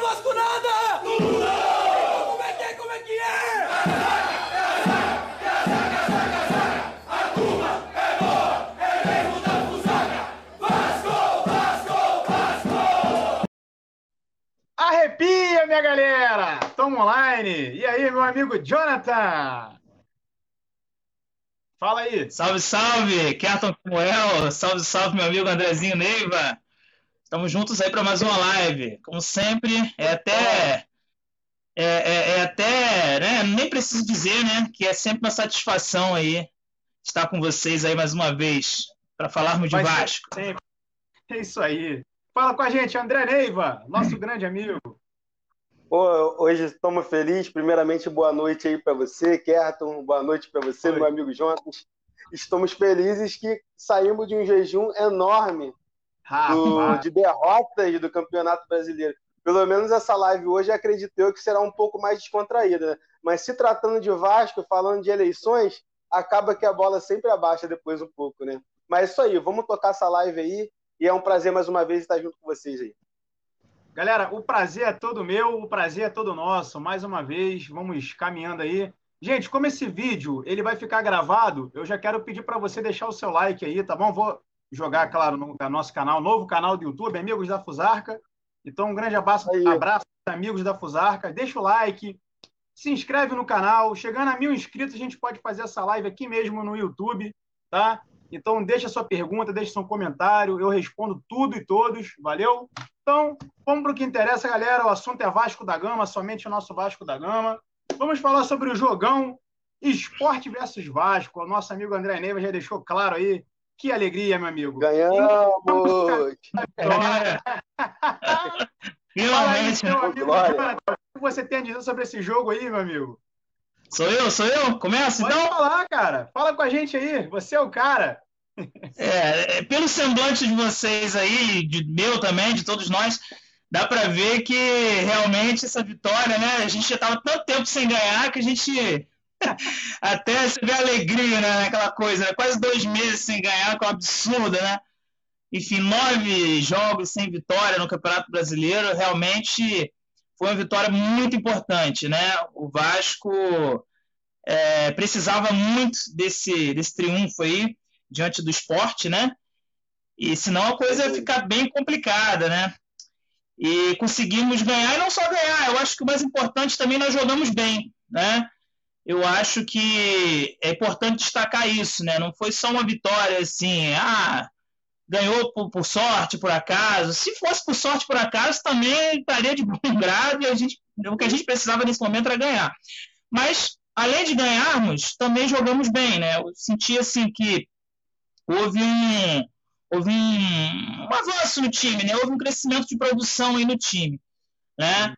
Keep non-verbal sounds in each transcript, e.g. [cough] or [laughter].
Alô, Vasco nada! Como é que é? Como é que é? Arrepia, minha galera! Tamo online! E aí, meu amigo Jonathan? Fala aí! Salve, salve! Kerton Samuel! Salve, salve, meu amigo Andrezinho Neiva! Estamos juntos aí para mais uma live. Como sempre, é até. É, é, é até. Né, nem preciso dizer, né? Que é sempre uma satisfação aí estar com vocês aí mais uma vez para falarmos de Vasco. sempre. É isso aí. Fala com a gente, André Neiva, nosso [laughs] grande amigo. Pô, hoje estamos felizes. Primeiramente, boa noite aí para você, Kerton. Boa noite para você, Oi. meu amigo Jonas. Estamos felizes que saímos de um jejum enorme do- de derrotas do Campeonato Brasileiro. Pelo menos essa live hoje acredito eu que será um pouco mais descontraída. né? Mas se tratando de Vasco, falando de eleições, acaba que a bola sempre abaixa depois um pouco, né? Mas é isso aí, vamos tocar essa live aí. E é um prazer mais uma vez estar junto com vocês aí. galera, o prazer é todo meu, o prazer é todo nosso. Mais uma vez, vamos caminhando aí. Gente, como esse vídeo ele vai ficar gravado, eu já quero pedir para você deixar o seu like aí, tá bom? Vou jogar, claro, no nosso canal, novo canal do YouTube, Amigos da Fusarca. Então, um grande abraço, Aí. abraço amigos da Fusarca. Deixa o like, se inscreve no canal. Chegando a mil inscritos, a gente pode fazer essa live aqui mesmo no YouTube, tá? Então, deixa sua pergunta, deixa seu comentário, eu respondo tudo e todos, valeu? Então, vamos para o que interessa, galera. O assunto é Vasco da Gama, somente o nosso Vasco da Gama. Vamos falar sobre o jogão Esporte versus Vasco. O nosso amigo André Neiva já deixou claro aí. Que alegria, meu amigo. Ganhamos! Aí, Finalmente, meu amigo Glória. O que você tem a dizer sobre esse jogo aí, meu amigo? Sou eu, sou eu? Começa Pode então? falar, cara. Fala com a gente aí. Você é o cara. É, é, pelo semblante de vocês aí, de meu também, de todos nós, dá para ver que realmente essa vitória, né? A gente já estava tanto tempo sem ganhar que a gente até se vê alegria, né? Aquela coisa, né? quase dois meses sem ganhar, que é um absurdo, né? Enfim, nove jogos sem vitória no Campeonato Brasileiro, realmente foi uma vitória muito importante, né? O Vasco é, precisava muito desse, desse triunfo aí diante do esporte, né? E senão a coisa ia ficar bem complicada, né? E conseguimos ganhar, e não só ganhar, eu acho que o mais importante também nós jogamos bem, né? Eu acho que é importante destacar isso, né? Não foi só uma vitória assim, ah, ganhou por, por sorte, por acaso. Se fosse por sorte, por acaso, também estaria de bom grado e a gente, o que a gente precisava nesse momento era ganhar. Mas, além de ganharmos, também jogamos bem, né? Eu senti assim que houve um, houve um, um avanço no time, né? Houve um crescimento de produção aí no time, né?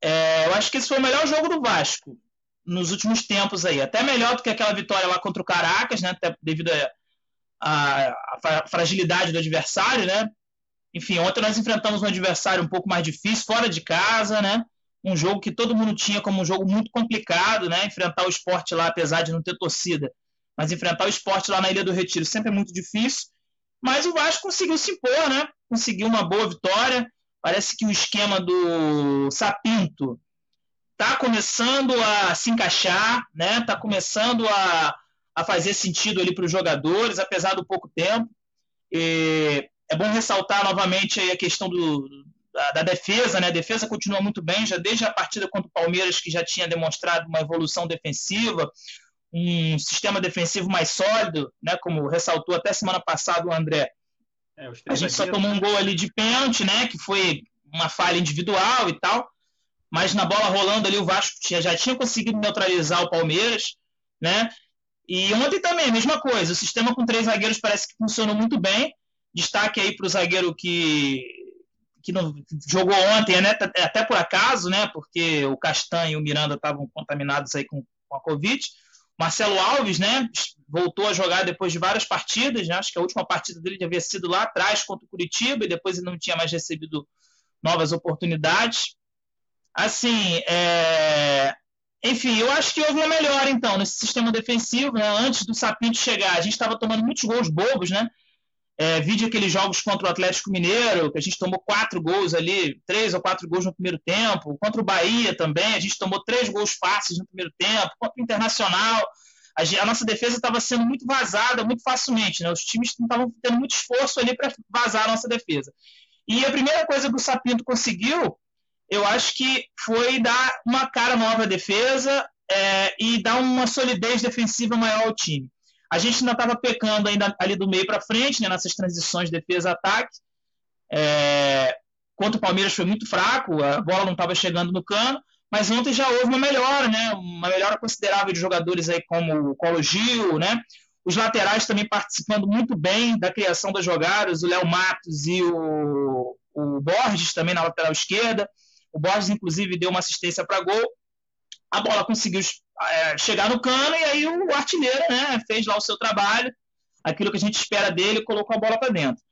É, eu acho que esse foi o melhor jogo do Vasco nos últimos tempos aí, até melhor do que aquela vitória lá contra o Caracas, né? Até devido à fragilidade do adversário, né? Enfim, ontem nós enfrentamos um adversário um pouco mais difícil, fora de casa, né? Um jogo que todo mundo tinha como um jogo muito complicado, né? Enfrentar o esporte lá, apesar de não ter torcida, mas enfrentar o esporte lá na Ilha do Retiro sempre é muito difícil. Mas o Vasco conseguiu se impor, né? Conseguiu uma boa vitória. Parece que o esquema do Sapinto tá começando a se encaixar, né? Tá começando a, a fazer sentido ali para os jogadores, apesar do pouco tempo. E é bom ressaltar novamente aí a questão do, da, da defesa, né? A defesa continua muito bem, já desde a partida contra o Palmeiras, que já tinha demonstrado uma evolução defensiva, um sistema defensivo mais sólido, né? Como ressaltou até semana passada o André. É, A gente só tomou um gol ali de pênalti, né? Que foi uma falha individual e tal. Mas na bola rolando ali, o Vasco tinha- já tinha conseguido neutralizar o Palmeiras, né? E ontem também, a mesma coisa. O sistema com três zagueiros parece que funcionou muito bem. Destaque aí para o zagueiro que, que não, jogou ontem, né? Até por acaso, né? Porque o Castanho e o Miranda estavam contaminados aí com, com a Covid. Marcelo Alves, né? Voltou a jogar depois de várias partidas, né? Acho que a última partida dele havia sido lá atrás contra o Curitiba e depois ele não tinha mais recebido novas oportunidades. Assim, é... enfim, eu acho que houve uma melhora então nesse sistema defensivo, né? Antes do Sapinto chegar, a gente estava tomando muitos gols bobos, né? É, vídeo aqueles jogos contra o Atlético Mineiro, que a gente tomou quatro gols ali, três ou quatro gols no primeiro tempo. Contra o Bahia também, a gente tomou três gols fáceis no primeiro tempo. Contra o Internacional, a, a nossa defesa estava sendo muito vazada muito facilmente. Né? Os times estavam tendo muito esforço ali para vazar a nossa defesa. E a primeira coisa que o Sapinto conseguiu, eu acho que foi dar uma cara nova à defesa é, e dar uma solidez defensiva maior ao time. A gente ainda estava pecando ainda ali do meio para frente, né, nessas transições defesa-ataque. É, contra o Palmeiras foi muito fraco, a bola não estava chegando no cano, mas ontem já houve uma melhora, né, uma melhora considerável de jogadores aí como o Colo Gil, né, os laterais também participando muito bem da criação das jogadas, o Léo Matos e o, o Borges também na lateral esquerda. O Borges, inclusive, deu uma assistência para gol. A bola conseguiu é, chegar no cano e aí o artilheiro né, fez lá o seu trabalho, aquilo que a gente espera dele, colocou a bola para dentro.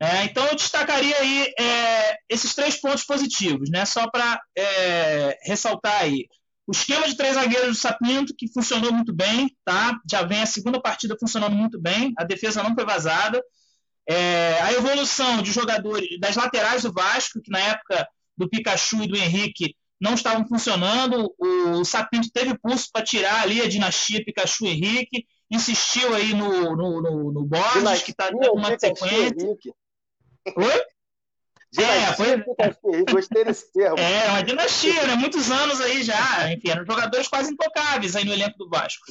É, então eu destacaria aí é, esses três pontos positivos, né, só para é, ressaltar aí. O esquema de três zagueiros do Sapinto, que funcionou muito bem, tá? Já vem a segunda partida funcionando muito bem, a defesa não foi vazada. É, a evolução de jogadores das laterais do Vasco, que na época do Pikachu e do Henrique não estavam funcionando. O Sapinto teve pulso para tirar ali a dinastia Pikachu Henrique, insistiu aí no, no, no, no Borges, que está dando uma sequência. Oi? Dinastia, é, gostei desse termo. É, uma dinastia, né? Muitos anos aí já. Enfim, eram jogadores quase intocáveis aí no elenco do Vasco.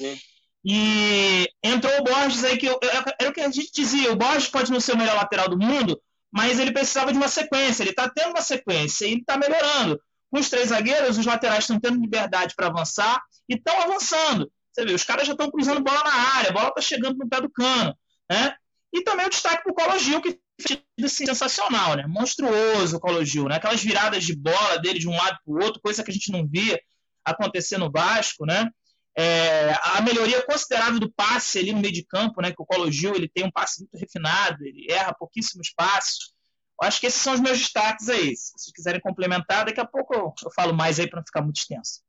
E entrou o Borges aí, que eu, era o que a gente dizia: o Borges pode não ser o melhor lateral do mundo, mas ele precisava de uma sequência. Ele está tendo uma sequência e está melhorando. Com os três zagueiros, os laterais estão tendo liberdade para avançar e estão avançando. Você vê, os caras já estão cruzando bola na área, a bola está chegando no pé do cano. Né? E também o destaque para o Colo Gil, que fez sensacional, né? monstruoso o Colo Gil. Né? Aquelas viradas de bola dele de um lado para o outro, coisa que a gente não via acontecer no Vasco. Né? É, a melhoria considerável do passe ali no meio de campo, né? que o Colo Gil ele tem um passe muito refinado, ele erra pouquíssimos passos. Eu acho que esses são os meus destaques aí. Se vocês quiserem complementar, daqui a pouco eu, eu falo mais aí para não ficar muito extenso.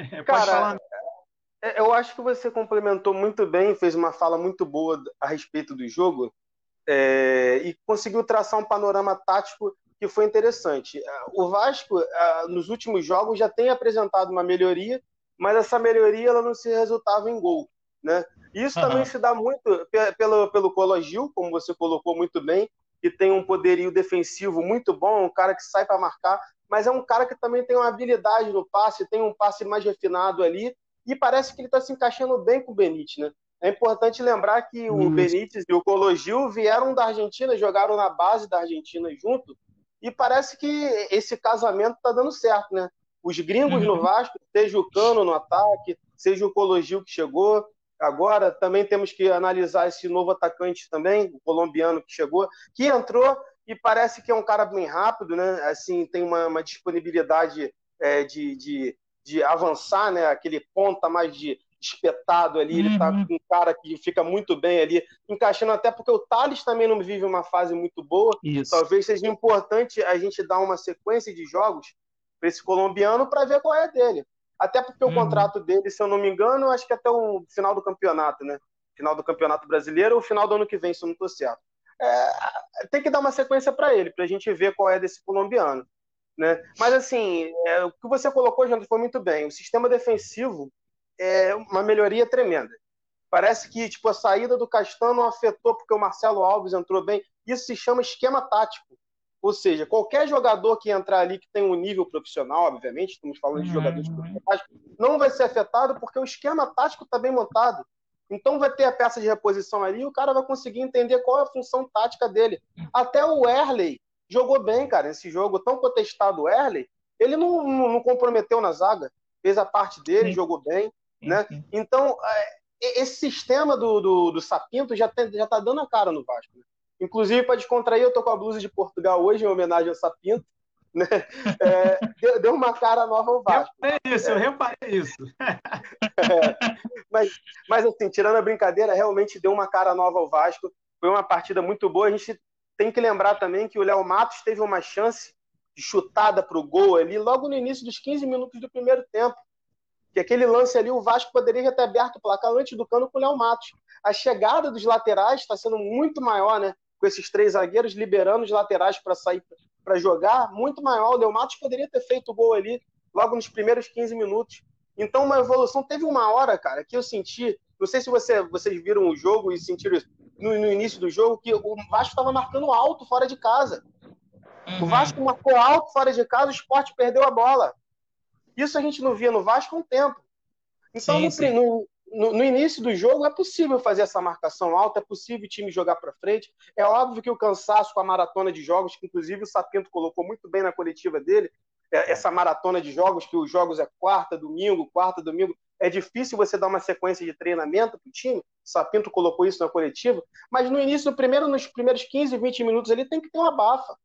É, Cara, é, eu acho que você complementou muito bem, fez uma fala muito boa a respeito do jogo é, e conseguiu traçar um panorama tático que foi interessante. O Vasco, nos últimos jogos, já tem apresentado uma melhoria, mas essa melhoria ela não se resultava em gol. Né? Isso uhum. também se dá muito pelo, pelo Cologil, como você colocou muito bem, que tem um poderio defensivo muito bom, um cara que sai para marcar, mas é um cara que também tem uma habilidade no passe, tem um passe mais refinado ali, e parece que ele está se encaixando bem com o Benítez, né? É importante lembrar que o Benítez e o Cologil vieram da Argentina, jogaram na base da Argentina junto, e parece que esse casamento está dando certo, né? Os gringos uhum. no Vasco, seja o Cano no ataque, seja o Cologil que chegou, Agora também temos que analisar esse novo atacante também, o colombiano que chegou, que entrou e parece que é um cara bem rápido, né? Assim, tem uma, uma disponibilidade é, de, de, de, avançar, né? Aquele ponta mais de espetado ali, ele tá uhum. com um cara que fica muito bem ali, encaixando até porque o Thales também não vive uma fase muito boa. Isso. Talvez seja importante a gente dar uma sequência de jogos para esse colombiano para ver qual é dele. Até porque o uhum. contrato dele, se eu não me engano, acho que até o final do campeonato, né? Final do campeonato brasileiro ou final do ano que vem, se eu não estou certo. É, tem que dar uma sequência para ele, para a gente ver qual é desse colombiano. Né? Mas assim, é, o que você colocou, Jandro, foi muito bem. O sistema defensivo é uma melhoria tremenda. Parece que tipo, a saída do Castano afetou porque o Marcelo Alves entrou bem. Isso se chama esquema tático. Ou seja, qualquer jogador que entrar ali que tem um nível profissional, obviamente, estamos falando de jogadores uhum. profissionais, não vai ser afetado porque o esquema tático está bem montado. Então vai ter a peça de reposição ali e o cara vai conseguir entender qual é a função tática dele. Até o Erley jogou bem, cara, nesse jogo tão contestado o Erley, ele não, não, não comprometeu na zaga, fez a parte dele, Sim. jogou bem, Sim. né? Então, é, esse sistema do, do, do Sapinto já, tem, já tá dando a cara no Vasco. Né? Inclusive, para descontrair, eu tô com a blusa de Portugal hoje, em homenagem ao Sapinto. Né? É, deu, deu, uma cara nova ao Vasco. É isso, é. eu reparei isso. É, mas, mas, assim, tirando a brincadeira, realmente deu uma cara nova ao Vasco. Foi uma partida muito boa. A gente tem que lembrar também que o Léo Matos teve uma chance de chutada para o gol ali, logo no início dos 15 minutos do primeiro tempo. Que aquele lance ali, o Vasco poderia ter aberto o placar antes do cano com o Léo Matos. A chegada dos laterais está sendo muito maior, né? Com esses três zagueiros liberando os laterais para sair para jogar, muito maior. O Del Matos poderia ter feito o gol ali logo nos primeiros 15 minutos. Então, uma evolução. Teve uma hora, cara, que eu senti. Não sei se você, vocês viram o jogo e sentiram isso no, no início do jogo, que o Vasco estava marcando alto fora de casa. Uhum. O Vasco marcou alto fora de casa, o esporte perdeu a bola. Isso a gente não via no Vasco há um tempo. Então, sim, sim. No, no, no, início do jogo, é possível fazer essa marcação alta, é possível o time jogar para frente. É óbvio que o cansaço com a maratona de jogos, que inclusive o Sapinto colocou muito bem na coletiva dele, é, essa maratona de jogos, que os jogos é quarta, domingo, quarta, domingo, é difícil você dar uma sequência de treinamento para o time. Sapinto colocou isso na coletiva. Mas no início, primeiro, nos primeiros 15, 20 minutos, ele tem que ter uma bafa.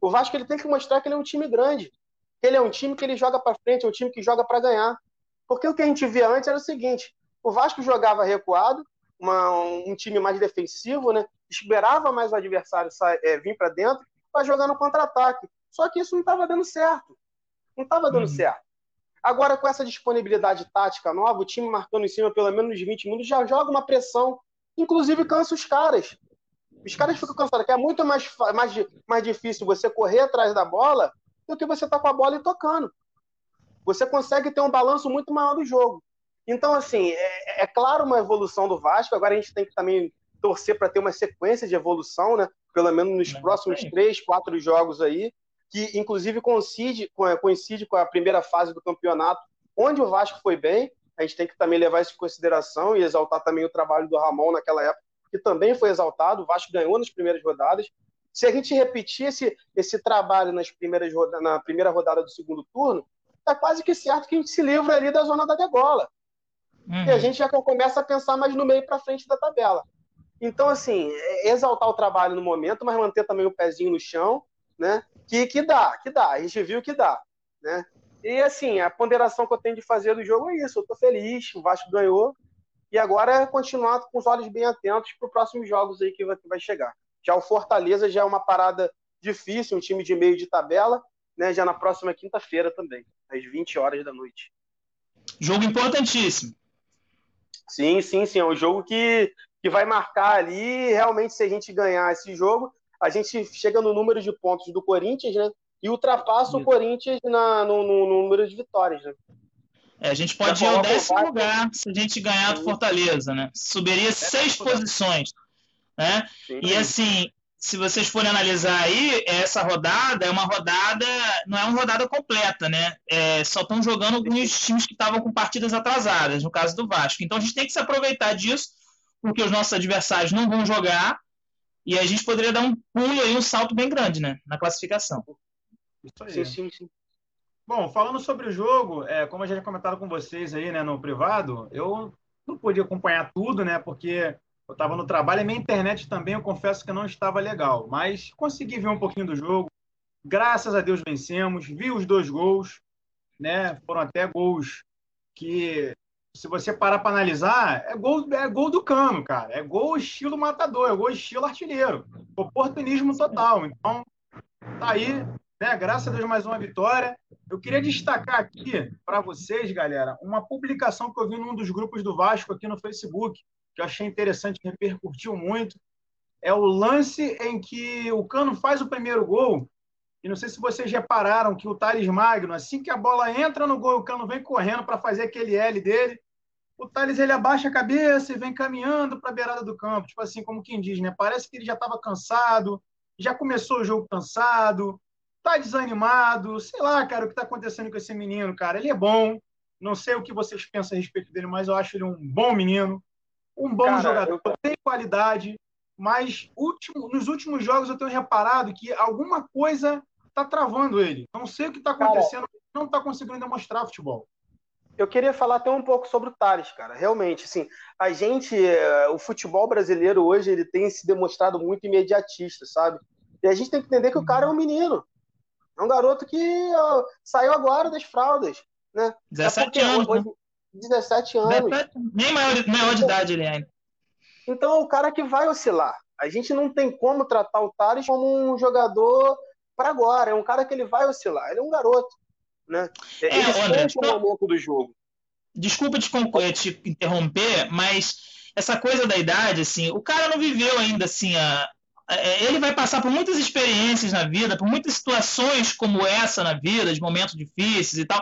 O Vasco ele tem que mostrar que ele é um time grande. Ele é um time que ele joga para frente, é um time que joga para ganhar. Porque o que a gente via antes era o seguinte: o Vasco jogava recuado, uma, um time mais defensivo, né? esperava mais o adversário é, vir para dentro para jogar no contra-ataque. Só que isso não estava dando certo. Não estava dando uhum. certo. Agora, com essa disponibilidade tática nova, o time marcando em cima pelo menos 20 minutos já joga uma pressão. Inclusive cansa os caras. Os caras ficam cansados, que é muito mais, mais, mais difícil você correr atrás da bola do que você tá com a bola e tocando. Você consegue ter um balanço muito maior do jogo. Então, assim, é, é claro uma evolução do Vasco. Agora a gente tem que também torcer para ter uma sequência de evolução, né? Pelo menos nos Não próximos três, quatro jogos aí, que inclusive coincide, coincide com a primeira fase do campeonato, onde o Vasco foi bem. A gente tem que também levar isso em consideração e exaltar também o trabalho do Ramon naquela época, que também foi exaltado. O Vasco ganhou nas primeiras rodadas. Se a gente repetir esse, esse trabalho nas primeiras na primeira rodada do segundo turno, é quase que certo que a gente se livra ali da zona da degola. Uhum. E a gente já começa a pensar mais no meio para frente da tabela. Então, assim, é exaltar o trabalho no momento, mas manter também o pezinho no chão, né? Que, que dá, que dá. A gente viu que dá, né? E, assim, a ponderação que eu tenho de fazer do jogo é isso. Eu tô feliz, o Vasco ganhou. E agora é continuar com os olhos bem atentos para os próximos jogos aí que vai, que vai chegar. Já o Fortaleza já é uma parada difícil, um time de meio de tabela, né? Já na próxima quinta-feira também, às 20 horas da noite. Jogo importantíssimo. Sim, sim, sim. É um jogo que, que vai marcar ali. Realmente, se a gente ganhar esse jogo, a gente chega no número de pontos do Corinthians, né? E ultrapassa Isso. o Corinthians na, no, no, no, número de vitórias, né? É, a gente pode ir ao décimo lugar se a gente ganhar do Fortaleza, né? Subiria seis posições, né? Sim. E assim, se vocês forem analisar aí, essa rodada é uma rodada, não é uma rodada completa, né? É, só estão jogando alguns times que estavam com partidas atrasadas, no caso do Vasco. Então a gente tem que se aproveitar disso, porque os nossos adversários não vão jogar e a gente poderia dar um pulo aí, um salto bem grande, né? Na classificação. Isso aí. Sim, sim, sim. Bom, falando sobre o jogo, é, como eu já tinha comentado com vocês aí, né, no privado, eu não podia acompanhar tudo, né? Porque eu estava no trabalho e minha internet também, eu confesso que não estava legal, mas consegui ver um pouquinho do jogo. Graças a Deus vencemos, vi os dois gols, né? Foram até gols que, se você parar para analisar, é gol, é gol do cano, cara. É gol estilo matador, é gol estilo artilheiro. Oportunismo total. Então, tá aí, né? Graças a Deus mais uma vitória. Eu queria destacar aqui para vocês, galera, uma publicação que eu vi num dos grupos do Vasco aqui no Facebook que eu achei interessante, repercutiu muito, é o lance em que o Cano faz o primeiro gol. E não sei se vocês repararam que o Thales Magno, assim que a bola entra no gol, o Cano vem correndo para fazer aquele L dele. O Thales ele abaixa a cabeça e vem caminhando para a beirada do campo, tipo assim, como quem diz, né? Parece que ele já estava cansado, já começou o jogo cansado, tá desanimado, sei lá, cara, o que está acontecendo com esse menino, cara. Ele é bom, não sei o que vocês pensam a respeito dele, mas eu acho ele um bom menino, um bom Cara, jogador, eu... tem qualidade, mas último, nos últimos jogos eu tenho reparado que alguma coisa está travando ele. Não sei o que está acontecendo, cara, não está conseguindo demonstrar futebol. Eu queria falar até um pouco sobre o Thales, cara. Realmente, assim, a gente, eh, o futebol brasileiro hoje, ele tem se demonstrado muito imediatista, sabe? E a gente tem que entender que o cara é um menino. É um garoto que ó, saiu agora das fraldas, né? 17 é anos. Hoje, né? 17 anos. 17, nem maior, maior de idade ele é ainda. Então é o cara que vai oscilar. A gente não tem como tratar o Thales como um jogador para agora. É um cara que ele vai oscilar. Ele é um garoto. Né? É, ele André, o momento do jogo. Desculpa te, te interromper, mas essa coisa da idade, assim, o cara não viveu ainda assim a, é, ele vai passar por muitas experiências na vida, por muitas situações como essa na vida, de momentos difíceis e tal.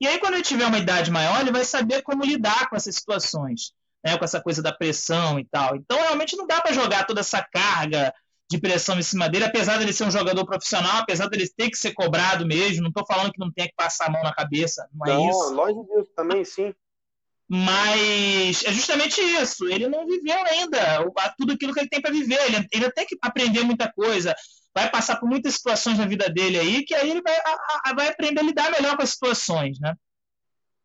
E aí, quando ele tiver uma idade maior, ele vai saber como lidar com essas situações, né? com essa coisa da pressão e tal. Então, realmente, não dá para jogar toda essa carga de pressão em cima dele, apesar dele ser um jogador profissional, apesar dele ter que ser cobrado mesmo. Não estou falando que não tem que passar a mão na cabeça, não é não, isso. Longe disso também, sim. Mas é justamente isso. Ele não viveu ainda tudo aquilo que ele tem para viver. Ele ainda tem que aprender muita coisa. Vai passar por muitas situações na vida dele aí, que aí ele vai, a, a, vai aprender a lidar melhor com as situações, né?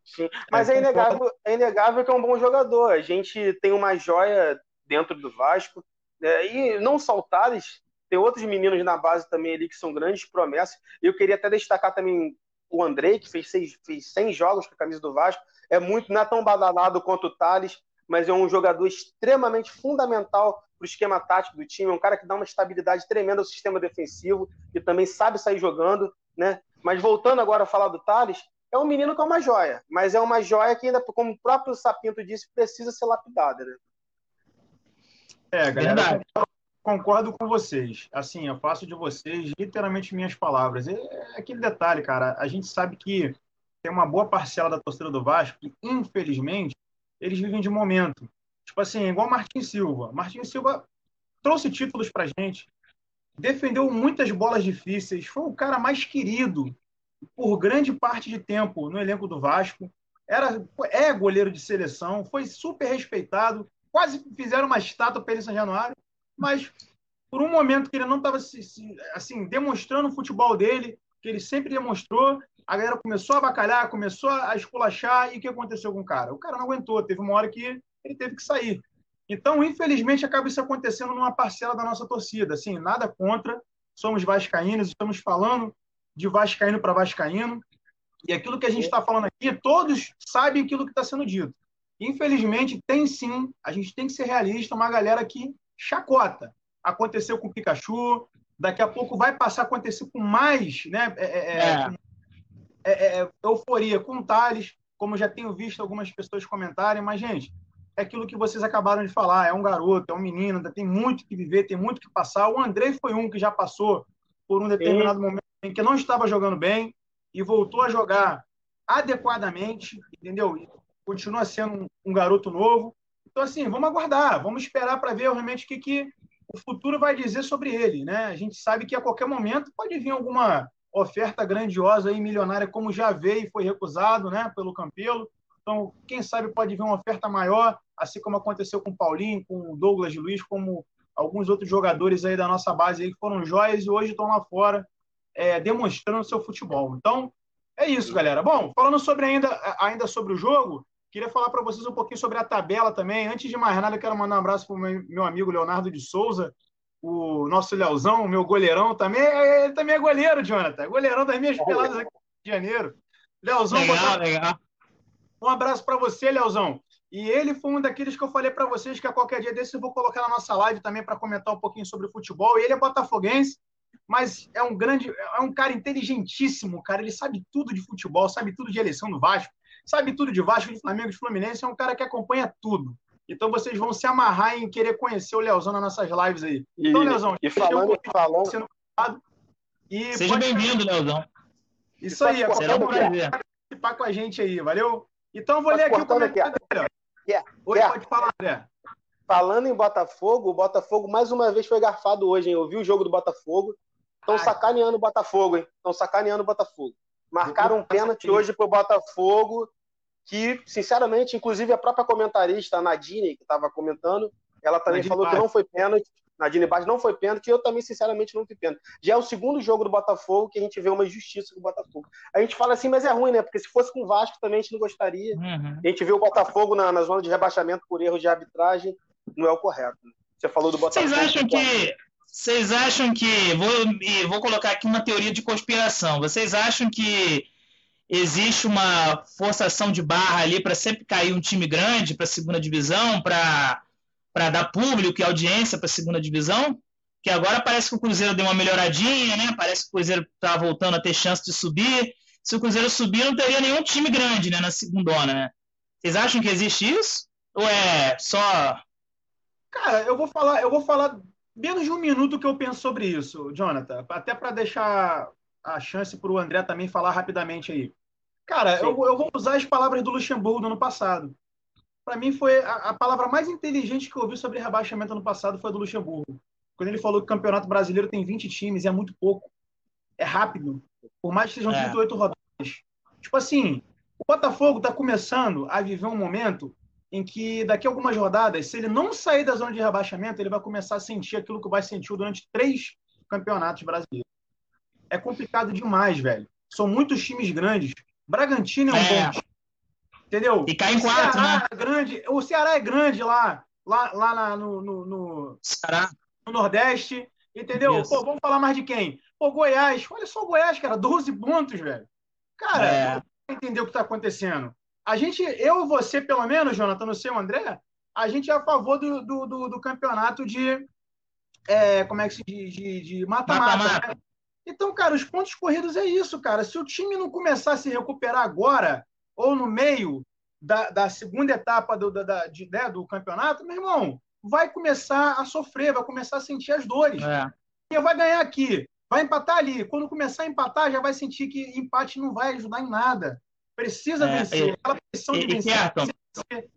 Sim. Mas é inegável, é inegável que é um bom jogador. A gente tem uma joia dentro do Vasco. Né? E não só o Thales, tem outros meninos na base também ali que são grandes promessas. E eu queria até destacar também o Andrei, que fez, seis, fez 100 jogos com a camisa do Vasco é muito, não é tão badalado quanto o Thales, mas é um jogador extremamente fundamental para o esquema tático do time, é um cara que dá uma estabilidade tremenda ao sistema defensivo e também sabe sair jogando, né? Mas voltando agora a falar do Thales, é um menino que é uma joia, mas é uma joia que ainda, como o próprio Sapinto disse, precisa ser lapidada, né? É, galera, concordo com vocês. Assim, eu faço de vocês literalmente minhas palavras. É aquele detalhe, cara. A gente sabe que tem uma boa parcela da torcida do Vasco que, infelizmente, eles vivem de momento. Tipo assim, igual Martin Silva. Martin Silva trouxe títulos pra gente, defendeu muitas bolas difíceis, foi o cara mais querido por grande parte de tempo no elenco do Vasco. Era, é goleiro de seleção, foi super respeitado, quase fizeram uma estátua para ele em São Januário, mas por um momento que ele não estava assim, demonstrando o futebol dele, que ele sempre demonstrou, a galera começou a bacalhar, começou a esculachar, e o que aconteceu com o cara? O cara não aguentou, teve uma hora que ele teve que sair. Então, infelizmente, acaba isso acontecendo numa parcela da nossa torcida. Assim, nada contra, somos vascaínos, estamos falando de vascaíno para vascaíno, e aquilo que a gente está falando aqui, todos sabem aquilo que está sendo dito. Infelizmente, tem sim, a gente tem que ser realista, uma galera que chacota. Aconteceu com o Pikachu, daqui a pouco vai passar a acontecer com mais, né? É, é, é. É é, é, euforia com o Thales, como já tenho visto algumas pessoas comentarem, mas, gente, é aquilo que vocês acabaram de falar, é um garoto, é um menino, ainda tem muito que viver, tem muito que passar. O Andrei foi um que já passou por um determinado Sim. momento em que não estava jogando bem e voltou a jogar adequadamente, entendeu? E continua sendo um, um, garoto novo. Então, assim, vamos aguardar, vamos esperar para ver realmente o que, que o futuro vai dizer sobre ele, né? A gente sabe que a qualquer momento pode vir alguma oferta grandiosa e milionária, como já veio e foi recusado né, pelo Campelo. Então, quem sabe pode vir uma oferta maior, assim como aconteceu com o Paulinho, com o Douglas Luiz, como alguns outros jogadores aí da nossa base aí que foram joias e hoje estão lá fora é, demonstrando seu futebol. Então, é isso, galera. Bom, falando sobre ainda, ainda sobre o jogo, queria falar para vocês um pouquinho sobre a tabela também. Antes de mais nada, quero mandar um abraço para o meu amigo Leonardo de Souza, o nosso Leozão, meu goleirão também, ele também é goleiro, Jonathan. É goleirão das minhas peladas aqui de Janeiro. Leozão, legal, botar... legal. um abraço para você, Leozão. E ele foi um daqueles que eu falei para vocês que a qualquer dia desse eu vou colocar na nossa live também para comentar um pouquinho sobre futebol. E ele é botafoguense, mas é um grande, é um cara inteligentíssimo, cara. Ele sabe tudo de futebol, sabe tudo de eleição do Vasco, sabe tudo de Vasco, de Flamengo, de Fluminense. É um cara que acompanha tudo. Então vocês vão se amarrar em querer conhecer o Leozão nas nossas lives aí. Então, Leozão, e falando, falando... Sendo e Seja bem-vindo, Leozão. Isso aí, é será um prazer participar com a gente aí, valeu? Então vou ler aqui o comentário dele. Yeah. Oi, yeah. pode falar, André. Falando em Botafogo, o Botafogo mais uma vez foi garfado hoje, hein? Eu vi o jogo do Botafogo. Estão sacaneando o Botafogo, hein? Estão sacaneando o Botafogo. Marcaram um pênalti hoje pro Botafogo que, sinceramente, inclusive a própria comentarista, a Nadine, que estava comentando, ela também Nadine falou que não foi pênalti. Nadine Baz não foi pênalti, e eu também, sinceramente, não fui pênalti. Já é o segundo jogo do Botafogo que a gente vê uma injustiça com o Botafogo. A gente fala assim, mas é ruim, né? Porque se fosse com o Vasco também a gente não gostaria. Uhum. A gente vê o Botafogo na, na, zona de rebaixamento por erros de arbitragem, não é o correto. Você falou do Botafogo. Vocês acham que. Vocês acham que. Vou, vou colocar aqui uma teoria de conspiração. Vocês acham que existe uma forçação de barra ali para sempre cair um time grande para a segunda divisão, para dar público e audiência para a segunda divisão? Que agora parece que o Cruzeiro deu uma melhoradinha, né? Parece que o Cruzeiro está voltando a ter chance de subir. Se o Cruzeiro subir, não teria nenhum time grande né, na segunda, né? Vocês acham que existe isso? Ou é só. Cara, eu vou falar, eu vou falar menos de um minuto que eu penso sobre isso, Jonathan, até para deixar a chance para o André também falar rapidamente aí. Cara, eu, eu, vou usar as palavras do Luxemburgo no ano passado. Para mim, foi a, a, palavra mais inteligente que eu ouvi sobre rebaixamento no passado foi do Luxemburgo. Quando ele falou que o Campeonato Brasileiro tem 20 times, é muito pouco. É rápido. Por mais que sejam é. 38 rodadas. Tipo assim, o Botafogo está começando a viver um momento em que daqui a algumas rodadas, se ele não sair da zona de rebaixamento, ele vai começar a sentir aquilo que vai sentir durante três campeonatos brasileiros. É complicado demais, velho. São muitos times grandes. Bragantino é um é. bom time. Entendeu? E cai em quatro, né? É grande, o Ceará é grande lá, lá, lá no, no, no, no, Nordeste. Entendeu? Pô, vamos falar mais de quem? Pô, Goiás. Olha só o Goiás, cara. 12 pontos, velho. Cara, é. entender o que está acontecendo. A gente, eu e você, pelo menos, Jonathan, não sei o André, a gente é a favor do, do, do, do campeonato de. É, como é que se diz? De mata-mata. Né? Então, cara, os pontos corridos é isso, cara. Se o time não começar a se recuperar agora, ou no meio da, da segunda etapa do, da, de, né, do campeonato, meu irmão, vai começar a sofrer, vai começar a sentir as dores. É. E vai ganhar aqui, vai empatar ali. Quando começar a empatar, já vai sentir que empate não vai ajudar em nada. Precisa é, vencer. Aquela pressão de vencer. E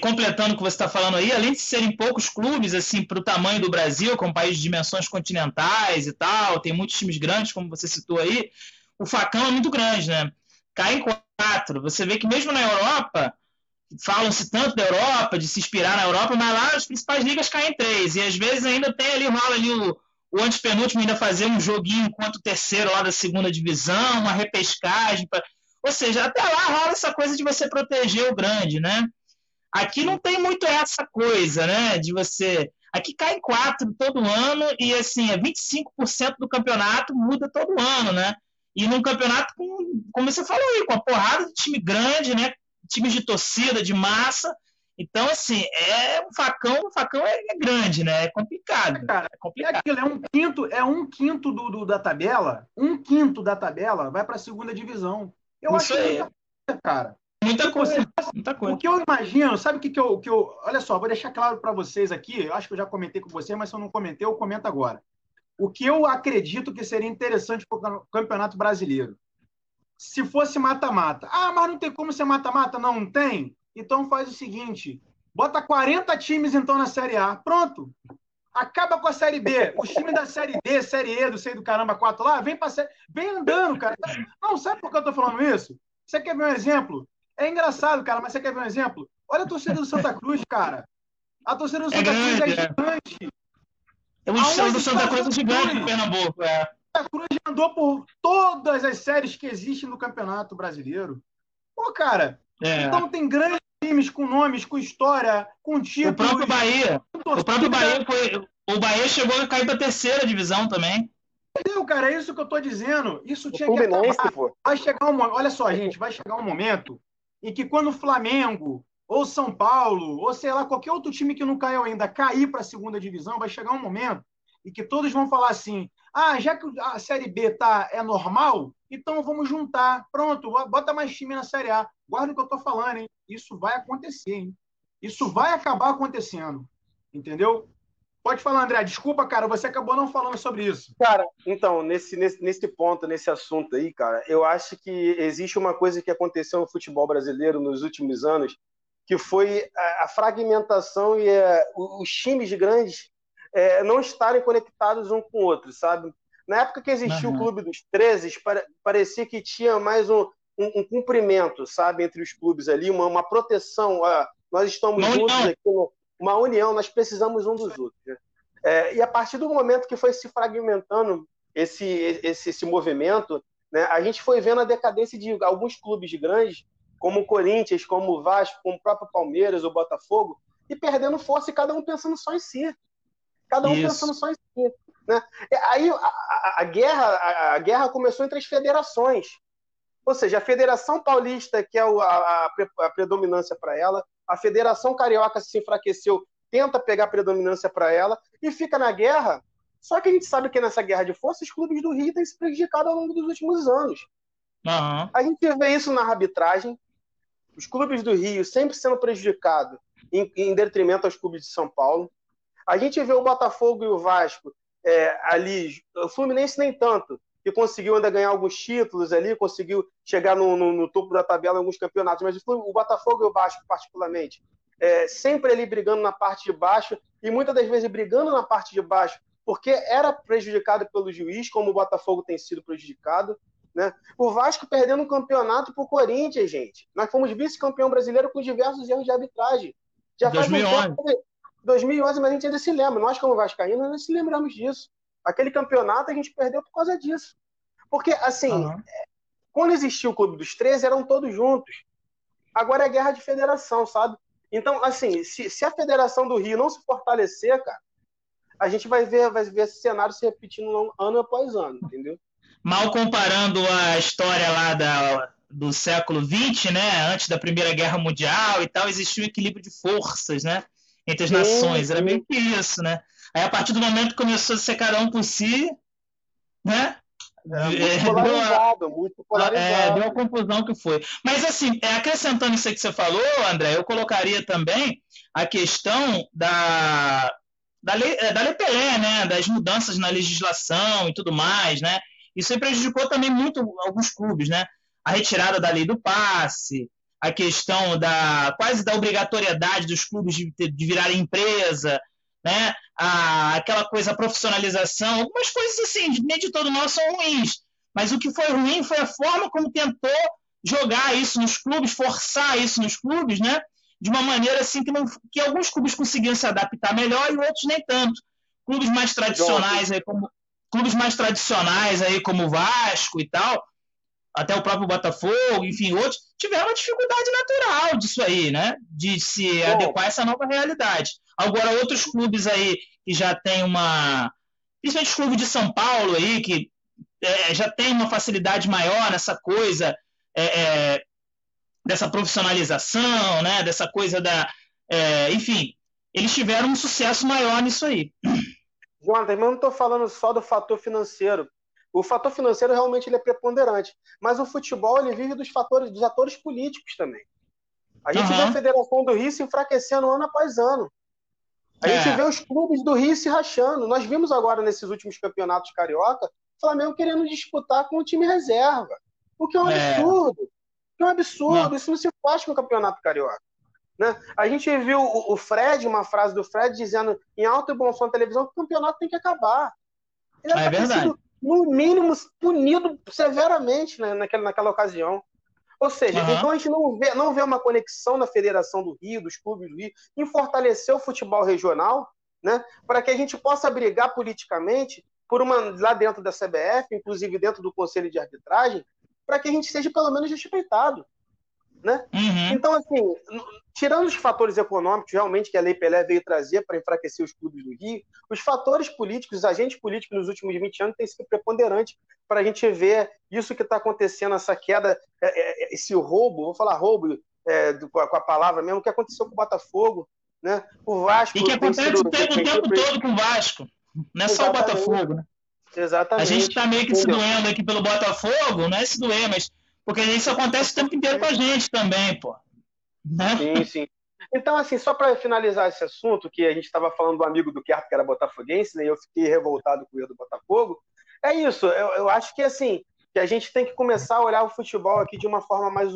completando o que você está falando aí, além de serem poucos clubes assim para o tamanho do Brasil, como país de dimensões continentais e tal, tem muitos times grandes, como você citou aí, o facão é muito grande, né? Cai em quatro. Você vê que mesmo na Europa, falam-se tanto da Europa, de se inspirar na Europa, mas lá as principais ligas caem em três. E às vezes ainda tem ali, rola ali o, o antepenúltimo ainda fazer um joguinho enquanto terceiro lá da segunda divisão, uma repescagem. Pra... Ou seja, até lá rola essa coisa de você proteger o grande, né? Aqui não tem muito essa coisa, né? De você. Aqui cai em quatro todo ano e assim, é 25% do campeonato muda todo ano, né? E num campeonato com, como você falou aí, com a porrada de time grande, né? Times de torcida, de massa. Então, assim, é um facão, o facão é, é, grande, né? É complicado. Cara, é complicado. É, aquilo, é um quinto, é um quinto do, do da tabela, um quinto da tabela vai para a segunda divisão. Eu Isso acho que, é, cara. Muita tipo, coisa, muita coisa. O que eu imagino, sabe o que, que, eu, que eu. Olha só, vou deixar claro para vocês aqui. Eu acho que eu já comentei com você, mas se eu não comentei, eu comento agora. O que eu acredito que seria interessante para o Campeonato Brasileiro. Se fosse mata-mata. Ah, mas não tem como ser mata-mata? Não, não tem? Então faz o seguinte: bota 40 times então na Série A. Pronto. Acaba com a Série B. Os times da Série B, Série E, do sei do caramba 4 lá, vem, pra, vem andando, cara. Não, sabe por que eu tô falando isso? Você quer ver um exemplo? É engraçado, cara, mas você quer ver um exemplo? Olha a torcida do Santa Cruz, cara. A torcida do é Santa é Cruz grande, é gigante. É. O estado do Santa Cruz é gigante no Pernambuco. É. Santa Cruz andou por todas as séries que existem no Campeonato Brasileiro. Pô, cara, é. então tem grandes times com nomes, com história, com títulos. O próprio Bahia. O próprio Bahia foi. O Bahia chegou a cair para terceira divisão também. Entendeu, cara? É isso que eu tô dizendo. Isso tinha que acabar. Vai chegar um Olha só, gente, vai chegar um momento e que quando o Flamengo ou São Paulo, ou sei lá, qualquer outro time que não caiu ainda, cair para a segunda divisão, vai chegar um momento e que todos vão falar assim: ah, já que a Série B tá, é normal, então vamos juntar. Pronto, bota mais time na Série A. Guarda o que eu estou falando, hein? Isso vai acontecer, hein? Isso vai acabar acontecendo. Entendeu? Pode falar, André. Desculpa, cara, você acabou não falando sobre isso. Cara, então, nesse, nesse, nesse ponto, nesse assunto aí, cara, eu acho que existe uma coisa que aconteceu no futebol brasileiro nos últimos anos, que foi a, a fragmentação e a, os times grandes é, não estarem conectados um com o outro, sabe? Na época que existia uhum. o Clube dos 13, parecia que tinha mais um, um, um, cumprimento, sabe, entre os clubes ali, uma, uma proteção. Ah, nós estamos juntos aqui no, uma união, nós precisamos um dos outros. Né? É, e a partir do momento que foi se fragmentando esse, esse, esse movimento, né, a gente foi vendo a decadência de alguns clubes grandes, como o Corinthians, como o Vasco, como o próprio Palmeiras, o Botafogo, e perdendo força e cada um pensando só em si. Cada um Isso. pensando só em si. Né? Aí a, a, a guerra, a, a, guerra começou entre as federações. Ou seja, a Federação Paulista, que é a, a predominância para ela, a Federação Carioca se enfraqueceu, tenta pegar predominância para ela e fica na guerra. Só que a gente sabe que nessa guerra de força, os clubes do Rio têm se prejudicado ao longo dos últimos anos. Uhum. A gente vê isso na arbitragem, Os clubes do Rio sempre sendo prejudicados em, em detrimento aos clubes de São Paulo. A gente vê o Botafogo e o Vasco é, ali, o Fluminense nem tanto, que conseguiu ainda ganhar alguns títulos ali, conseguiu chegar no, no, no topo da tabela em alguns campeonatos, mas o Botafogo e o Vasco, particularmente, é, sempre ali brigando na parte de baixo, e muitas das vezes brigando na parte de baixo, porque era prejudicado pelo juiz, como o Botafogo tem sido prejudicado. Né? O Vasco perdendo um campeonato para o Corinthians, gente. Nós fomos vice-campeão brasileiro com diversos erros de arbitragem. Já 2011. faz um tempo, 2011, mas a gente ainda se lembra. Nós, como Vascaínos, ainda se lembramos disso. Aquele campeonato a gente perdeu por causa disso. Porque, assim, uhum. quando existiu o Clube dos 13, eram todos juntos. Agora é guerra de federação, sabe? Então, assim, se, se, a Federação do Rio não se fortalecer, cara, a gente vai ver, vai ver esse cenário se repetindo ano após ano, entendeu? Mal comparando a história lá da, do século XX, né, antes da Primeira Guerra Mundial e tal, existia um equilíbrio de forças, né, entre as sim, nações, era meio que isso, né? Aí a partir do momento que começou a ser cada um por si, né, é, muito é, [laughs] polarizado, muito polarizado. É, deu a confusão que foi. Mas, assim, é, acrescentando isso aí que você falou, André, eu colocaria também a questão da, da, lei, é, da lei Pelé, né? Das mudanças na legislação e tudo mais, né? Isso aí prejudicou também muito alguns clubes, né? A retirada da lei do passe, a questão da quase da obrigatoriedade dos clubes de, de virarem empresa, né? A, aquela coisa, a profissionalização, algumas coisas assim, nem de todo nós são ruins. Mas o que foi ruim foi a forma como tentou jogar isso nos clubes, forçar isso nos clubes, né? De uma maneira assim que, não, que alguns clubes conseguiam se adaptar melhor e outros nem tanto. Clubes mais tradicionais aí como clubes mais tradicionais aí como o Vasco e tal, até o próprio Botafogo, enfim, outros tiveram uma dificuldade natural disso aí, né? De se Bom, adequar a essa nova realidade. Agora, outros clubes aí que já tem uma. Principalmente o clube de São Paulo aí, que é, já tem uma facilidade maior nessa coisa é, é, dessa profissionalização, né? Dessa coisa da. É, enfim, eles tiveram um sucesso maior nisso aí. Jonathan, mas não estou falando só do fator financeiro. O fator financeiro realmente ele é preponderante, mas o futebol ele vive dos fatores, dos atores políticos também. A gente uhum. vê a Federação do Rio se enfraquecendo ano após ano. A é. gente vê os clubes do Rio se rachando. Nós vimos agora nesses últimos campeonatos carioca, o Flamengo querendo disputar com o time reserva. O que é um é. absurdo. O que é um absurdo. Não. Isso não se faz com o campeonato carioca. Né? A gente viu o, Fred, uma frase do Fred, dizendo em alto e bom som na televisão que o campeonato tem que acabar. Ele é verdade. Sido, no mínimo, punido severamente né, naquela, naquela ocasião. Ou seja, uhum. então a gente não vê, não vê uma conexão na Federação do Rio, dos clubes do Rio, em fortalecer o futebol regional, né, para que a gente possa brigar politicamente por uma lá dentro da CBF, inclusive dentro do Conselho de Arbitragem, para que a gente seja pelo menos respeitado. Né? Uhum. Então, assim, tirando os fatores econômicos realmente que a Lei Pelé veio trazer para enfraquecer os clubes do Rio, os fatores políticos, os agentes políticos nos últimos 20 anos têm sido preponderantes para a gente ver isso que está acontecendo, essa queda, é, é, é, esse roubo, vou falar roubo é, com a palavra mesmo, o que aconteceu com o Botafogo, né? o Vasco. E que acontece sido, o tempo, o tempo todo com o Vasco, não é Exatamente. só o Botafogo, né? Exatamente. A gente está meio que se doendo aqui pelo Botafogo, não é se doer, mas porque isso acontece o tempo inteiro com a gente também, pô. Né? Sim, sim. Então, assim, só para finalizar esse assunto, que a gente estava falando do amigo do Kerto, que era botafoguense, né, e eu fiquei revoltado com o erro do Botafogo, é isso. Eu, eu, acho que, assim, que a gente tem que começar a olhar o futebol aqui de uma forma mais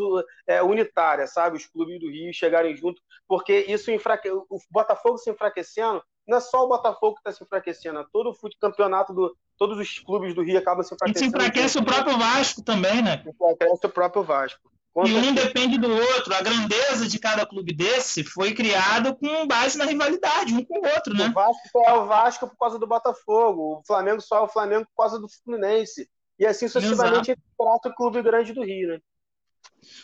é, unitária, sabe? Os clubes do Rio chegarem junto, porque isso enfraque... o Botafogo se enfraquecendo, não é só o Botafogo que está se enfraquecendo, é todo o campeonato do, todos os clubes do Rio acabam se enfraquecendo. E se enfraquece o próprio Vasco também, né? Se enfraquece o próprio Vasco. e um depende do outro. A grandeza de cada clube desse foi criado com base na rivalidade, um com o outro, né? O Vasco só é o Vasco por causa do Botafogo, o Flamengo só é o Flamengo por causa do Fluminense. E assim sucessivamente entre quatro clubes grandes do Rio, né?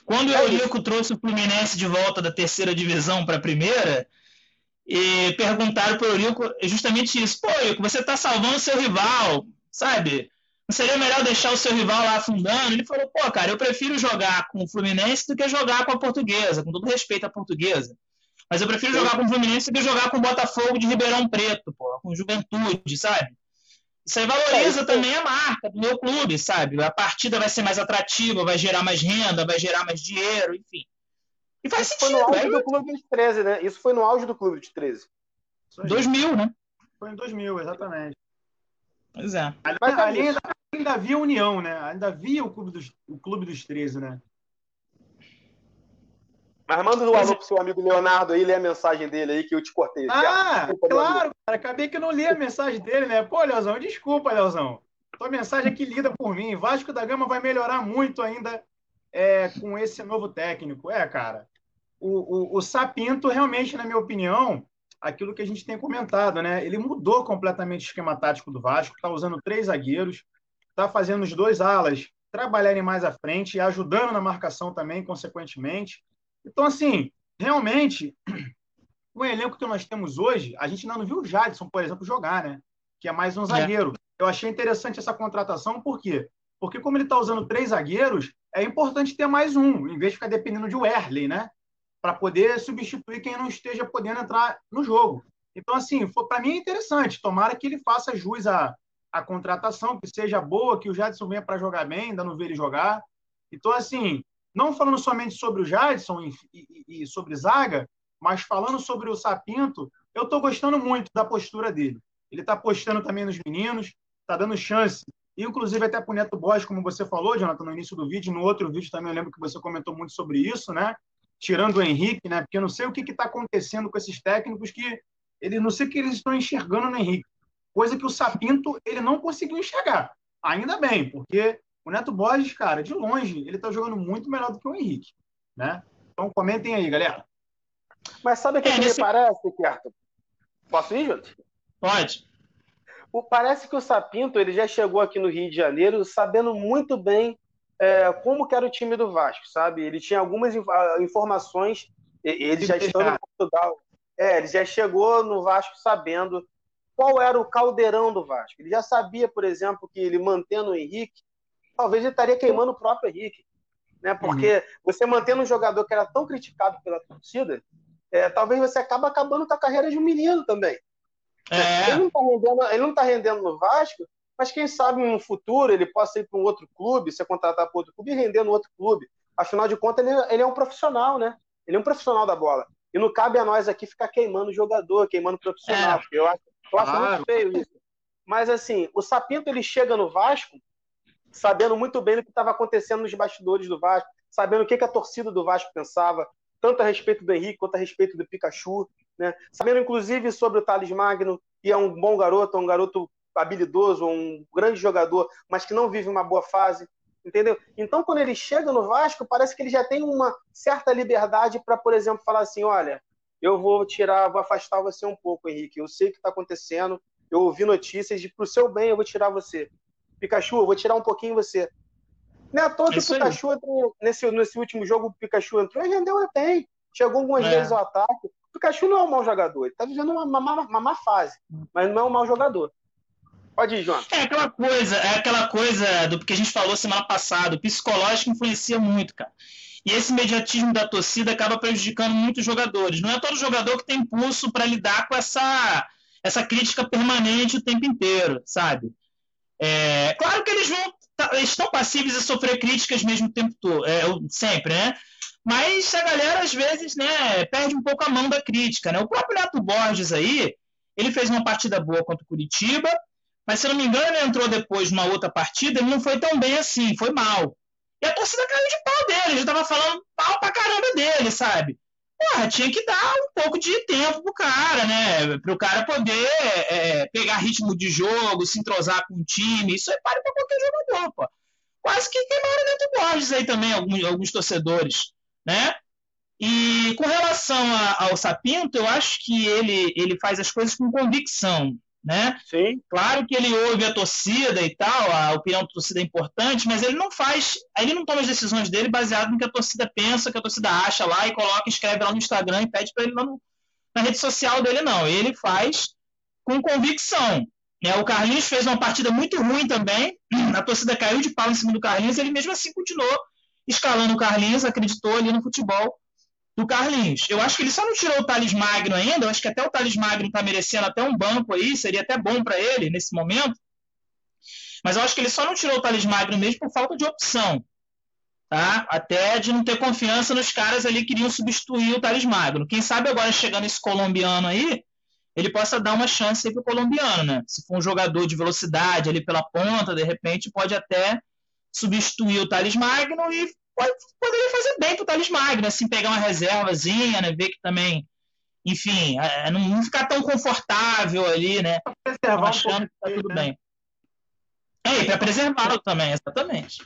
Quando o é Eurico trouxe o Fluminense de volta da terceira divisão para a primeira, e perguntaram para o Eurico justamente isso. Pô, Eurico, você está salvando seu rival, sabe? Não seria melhor deixar o seu rival lá afundando? Ele falou, pô, cara, eu prefiro jogar com o Fluminense do que jogar com a Portuguesa, com todo respeito à Portuguesa. Mas eu prefiro jogar com o Fluminense do que jogar com o Botafogo de Ribeirão Preto, pô, com Juventude, sabe? Isso aí valoriza é, também a marca do meu clube, sabe? A partida vai ser mais atrativa, vai gerar mais renda, vai gerar mais dinheiro, enfim. E faz Isso foi sentido. no auge é do Clube dos 13, né? Isso foi no auge do Clube dos 13. Isso aí. 2000, né? Foi em 2000, exatamente. Pois é. Ali, Mas é ali ainda, ainda havia união, né? Ainda havia o Clube dos, o clube dos 13, né? Mas manda um alô pro seu amigo Leonardo aí, lê a mensagem dele aí que eu te cortei. Ah, Desculpa, claro, cara. Acabei que eu não li a mensagem dele, né? Pô, Leozão, desculpa, Leozão. Tua mensagem aqui lida por mim. Vasco da Gama vai melhorar muito ainda é, com esse novo técnico. É, cara. O, o, o Sapinto, realmente, na minha opinião, aquilo que a gente tem comentado, né? Ele mudou completamente o esquema tático do Vasco, tá usando três zagueiros, tá fazendo os dois alas trabalharem mais à frente e ajudando na marcação também, consequentemente. Então, assim, realmente, [clears throat] o elenco que nós temos hoje, a gente ainda não viu o Jadson, por exemplo, jogar, né? Que é mais um zagueiro. Eu achei interessante essa contratação, por quê? Porque como ele está usando três zagueiros, é importante ter mais um, em vez de ficar dependendo de Werley, né? Para poder substituir quem não esteja podendo entrar no jogo. Então, assim, para mim é interessante. Tomara que ele faça jus à, à contratação, que seja boa, que o Jadson venha para jogar bem, ainda não vê ele jogar. Então, assim, não falando somente sobre o Jadson e, e, e sobre Zaga, mas falando sobre o Sapinto, eu estou gostando muito da postura dele. Ele está apostando também nos meninos, está dando chance, inclusive até para o Neto Borges, como você falou, Jonathan, no início do vídeo, no outro vídeo também eu lembro que você comentou muito sobre isso, né? Tirando o Henrique, né? Porque eu não sei o que está acontecendo com esses técnicos que ele não sei o que eles estão enxergando no Henrique. Coisa que o Sapinto ele não conseguiu enxergar. Ainda bem, porque o Neto Borges, cara, de longe, ele está jogando muito melhor do que o Henrique, né? Então comentem aí, galera. Mas sabe o que, É, que nesse- me parece, Kerto? Posso ir, Júlio? Pode. O- Parece que o Sapinto ele já chegou aqui no Rio de Janeiro sabendo muito bem é, como que era o time do Vasco, sabe? Ele tinha algumas ah, informações, ele já estando em Portugal, é, ele já chegou no Vasco sabendo qual era o caldeirão do Vasco. Ele já sabia, por exemplo, que ele mantendo o Henrique, talvez ele estaria queimando o próprio Henrique, né? Porque você mantendo um jogador que era tão criticado pela torcida, é, talvez você acaba acabando com a carreira de um menino também. É, Ele não tá rendendo, tá rendendo no Vasco, mas quem sabe no futuro ele possa ir para um outro clube, ser contratado para outro clube e render no outro clube. Afinal de contas, ele, ele é um profissional, né? Ele é um profissional da bola. E não cabe a nós aqui ficar queimando o jogador, queimando o profissional. É. Eu acho, eu acho Claro. muito feio isso. Mas assim, o Sapinto ele chega no Vasco sabendo muito bem o que estava acontecendo nos bastidores do Vasco, sabendo o que, que a torcida do Vasco pensava, tanto a respeito do Henrique quanto a respeito do Pikachu, né? Sabendo inclusive sobre o Thales Magno, que é um bom garoto, um garoto habilidoso, um grande jogador, mas que não vive uma boa fase, entendeu? Então, quando ele chega no Vasco, parece que ele já tem uma certa liberdade para, por exemplo, falar assim: olha, eu vou tirar, vou afastar você um pouco, Henrique. Eu sei o que está acontecendo, eu ouvi notícias de pro seu bem eu vou tirar você. Pikachu, eu vou tirar um pouquinho você. Não é à toa que o. Pikachu entrou, nesse, nesse último jogo, o Pikachu entrou e rendeu bem. Chegou algumas É. vezes ao ataque. O Pikachu não é um mau jogador, ele está vivendo uma, uma, uma má fase, mas não é um mau jogador. Pode ir, João. É aquela coisa, é aquela coisa do que a gente falou semana passada, o psicológico influencia muito, cara. E esse imediatismo da torcida acaba prejudicando muitos jogadores. Não é todo jogador que tem impulso para lidar com essa, essa crítica permanente o tempo inteiro, sabe? É, claro que eles vão tá- estão passíveis a sofrer críticas mesmo o tempo todo, é, sempre, né? Mas a galera às vezes, né, perde um pouco a mão da crítica, né? O próprio Neto Borges aí, ele fez uma partida boa contra o Curitiba, mas se não me engano, ele entrou depois numa outra partida, ele não foi tão bem assim, foi mal. E a torcida caiu de pau dele, já tava falando pau pra caramba dele, sabe? Porra, tinha que dar um pouco de tempo pro cara, né? Pro cara poder é, pegar ritmo de jogo, se entrosar com o time, isso é para pra qualquer jogador, pô. Quase que queimaram o Neto Borges aí também, alguns, alguns torcedores, né? E com relação a- ao Sapinto, eu acho que ele, ele faz as coisas com convicção, né? Sim. Claro que ele ouve a torcida e tal, a opinião da torcida é importante, mas ele não faz, ele não toma as decisões dele baseado no que a torcida pensa, que a torcida acha lá e coloca, escreve lá no Instagram e pede para ele lá no- na rede social dele, não. Ele faz com convicção. Né? O Carlinhos fez uma partida muito ruim também, [clears throat] a torcida caiu de pau em cima do Carlinhos, ele mesmo assim continuou escalando o Carlinhos, acreditou ali no futebol do Carlinhos. Eu acho que ele só não tirou o Thales Magno ainda, eu acho que até o Thales Magno está merecendo até um banco aí, seria até bom para ele nesse momento. Mas eu acho que ele só não tirou o Thales Magno mesmo por falta de opção. tá? Até de não ter confiança nos caras ali que iriam substituir o Thales Magno. Quem sabe agora chegando esse colombiano aí, ele possa dar uma chance aí pro colombiano, né? Se for um jogador de velocidade ali pela ponta, de repente pode até substituir o Thales Magno e pode, poderia fazer bem pro Thales Magno, assim, pegar uma reservazinha, né? Ver que também, enfim, é, não, não ficar tão confortável ali, né? Preservar um achando que tá tudo né? bem. É, para preservá-lo também, exatamente.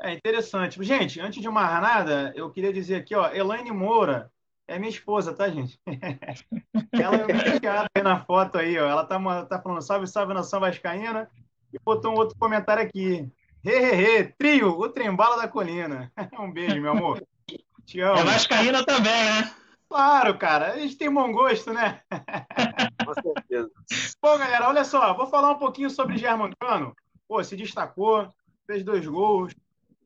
É interessante. Gente, antes de mais nada, eu queria dizer aqui, ó, Elaine Moura é minha esposa, tá, gente? [laughs] Ela é aí na foto aí, ó. Ela tá, tá falando salve, salve nação vascaína e botou um outro comentário aqui. He, he, he, trio, o trembala da colina. [laughs] Um beijo, meu amor. Te amo. É Vascaína também, né? Claro, cara. A gente tem bom gosto, né? [laughs] Com certeza. Bom, galera, olha só, vou falar um pouquinho sobre Germancano. Pô, se destacou, fez dois gols,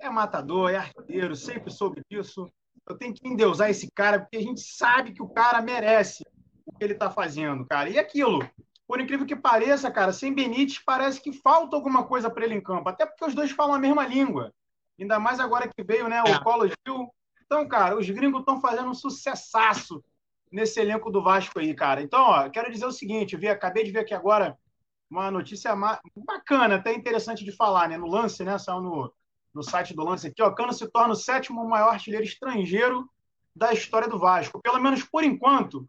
é matador, é artilheiro, sempre soube disso. Eu tenho que endeusar esse cara, porque a gente sabe que o cara merece o que ele tá fazendo, cara. E aquilo, por incrível que pareça, cara, sem Benítez parece que falta alguma coisa para ele em campo, até porque os dois falam a mesma língua. Ainda mais agora que veio, né, o É. Colo Gil. Então, cara, os gringos estão fazendo um sucessaço nesse elenco do Vasco aí, cara. Então, ó, quero dizer o seguinte, eu vi, acabei de ver aqui agora uma notícia bacana, até interessante de falar, né? No lance, né? Saiu no, no site do lance aqui, ó. Cano se torna o sétimo maior artilheiro estrangeiro da história do Vasco. Pelo menos por enquanto,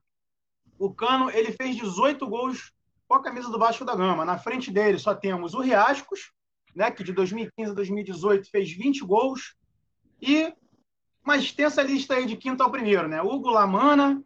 o Cano ele fez 18 gols com a camisa do Vasco da Gama. Na frente dele só temos o Riascos, né? Que de 2015 a 2018 fez 20 gols. E uma extensa lista aí de quinto ao primeiro, né? Hugo Lamana,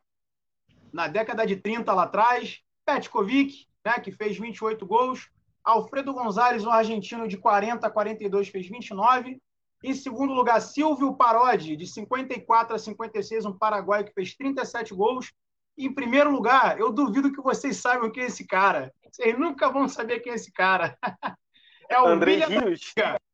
na década de 30 lá atrás, Petkovic, né, que fez 28 gols, Alfredo Gonzalez, um argentino de 40 a 42, fez 29. Em segundo lugar, Silvio Parodi, de 54 a 56, um paraguaio que fez 37 gols. Em primeiro lugar, eu duvido que vocês saibam quem é esse cara. Vocês nunca vão saber quem é esse cara. [laughs] É o André Rios.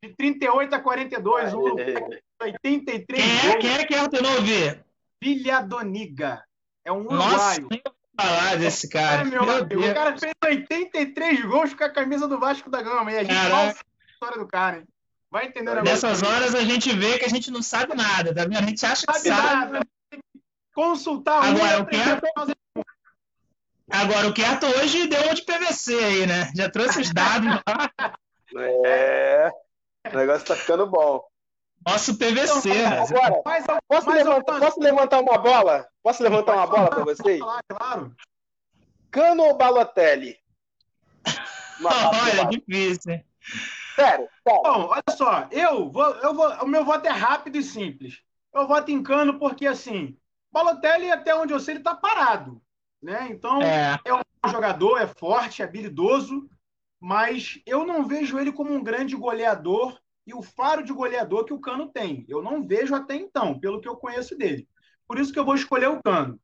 de 38 a 42, um uruguai É, de 83 Quem é, quem é que é? Tu não ouvi? Villadoniga. É um Nossa, uruguaio. falar desse cara. É, meu Meu amigo, Deus. o cara fez 83 gols com a camisa do Vasco da Gama. E a gente Caraca. fala a história do cara, hein? Vai entender o negócio. Nessas horas a gente vê que a gente não sabe nada, tá vendo? A gente acha que Sabe sabe. nada. Consultar um Agora, e o que é- fazer. Agora, o Quieto hoje deu uma de PVC aí, né? Já trouxe os dados lá. É. O negócio tá ficando bom. Nosso PVC. né? Agora, Mas, posso, mas levantar, posso levantar uma bola? Posso levantar uma bola para vocês? falar, claro. Cano ou Balotelli? Uma Olha, bola. difícil. hein? Sério, sério. Bom, olha só, eu vou, eu vou, o meu voto é rápido e simples. Eu voto em Cano porque, assim, Balotelli, até onde eu sei, ele tá parado. Né? Então, É, é um jogador, é forte, é habilidoso, mas eu não vejo ele como um grande goleador e o faro de goleador que o Cano tem. Eu não vejo até então, pelo que eu conheço dele. Por isso que eu vou escolher o Cano.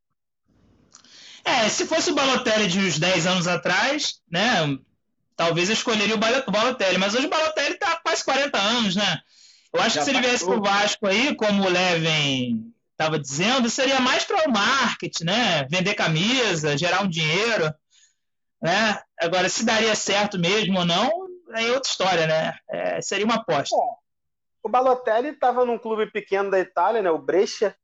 é, se fosse o Balotelli de uns 10 anos atrás, né? Talvez eu escolheria o Balo- o Balotelli, mas hoje o Balotelli tá com quase 40 anos, né? Eu acho Já que se ele viesse passou. pro Vasco aí, como o Leven estava dizendo, seria mais para o marketing, né? Vender camisa, gerar um dinheiro, né? Agora, se daria certo mesmo ou não, é outra história, né? É, seria uma aposta. O Balotelli estava num clube pequeno da Itália, né? O Brescia.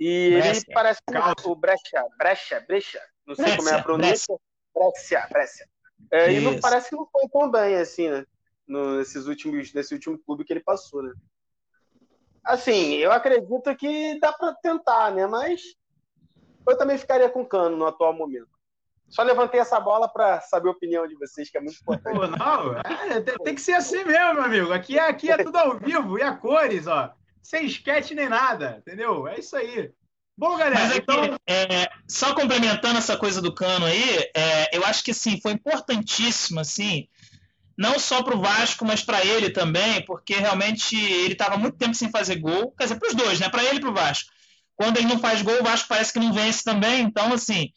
E Brescia. ele parece o Brescia, Brescia, Brescia, não sei como é a Brescia, pronúncia. Brescia, Brescia. É, e não parece que não foi tão bem assim, né? No, nesses últimos, nesse último clube que ele passou, né? Assim, eu acredito que dá para tentar, né? Mas eu também ficaria com o Cano no atual momento. Só levantei essa bola para saber a opinião de vocês, que é muito importante. Pô, não, é, tem, tem que ser assim mesmo, meu amigo. Aqui é, aqui é tudo ao vivo e a cores, ó. Sem esquete nem nada, entendeu? É isso aí. Bom, galera, Mas aqui, então. é, só complementando essa coisa do Cano aí, é, eu acho que assim, foi importantíssimo, assim, não só para o Vasco, mas para ele também, porque realmente ele estava muito tempo sem fazer gol, quer dizer, para os dois, né? Para ele e para o Vasco. Quando ele não faz gol, o Vasco parece que não vence também, então, assim.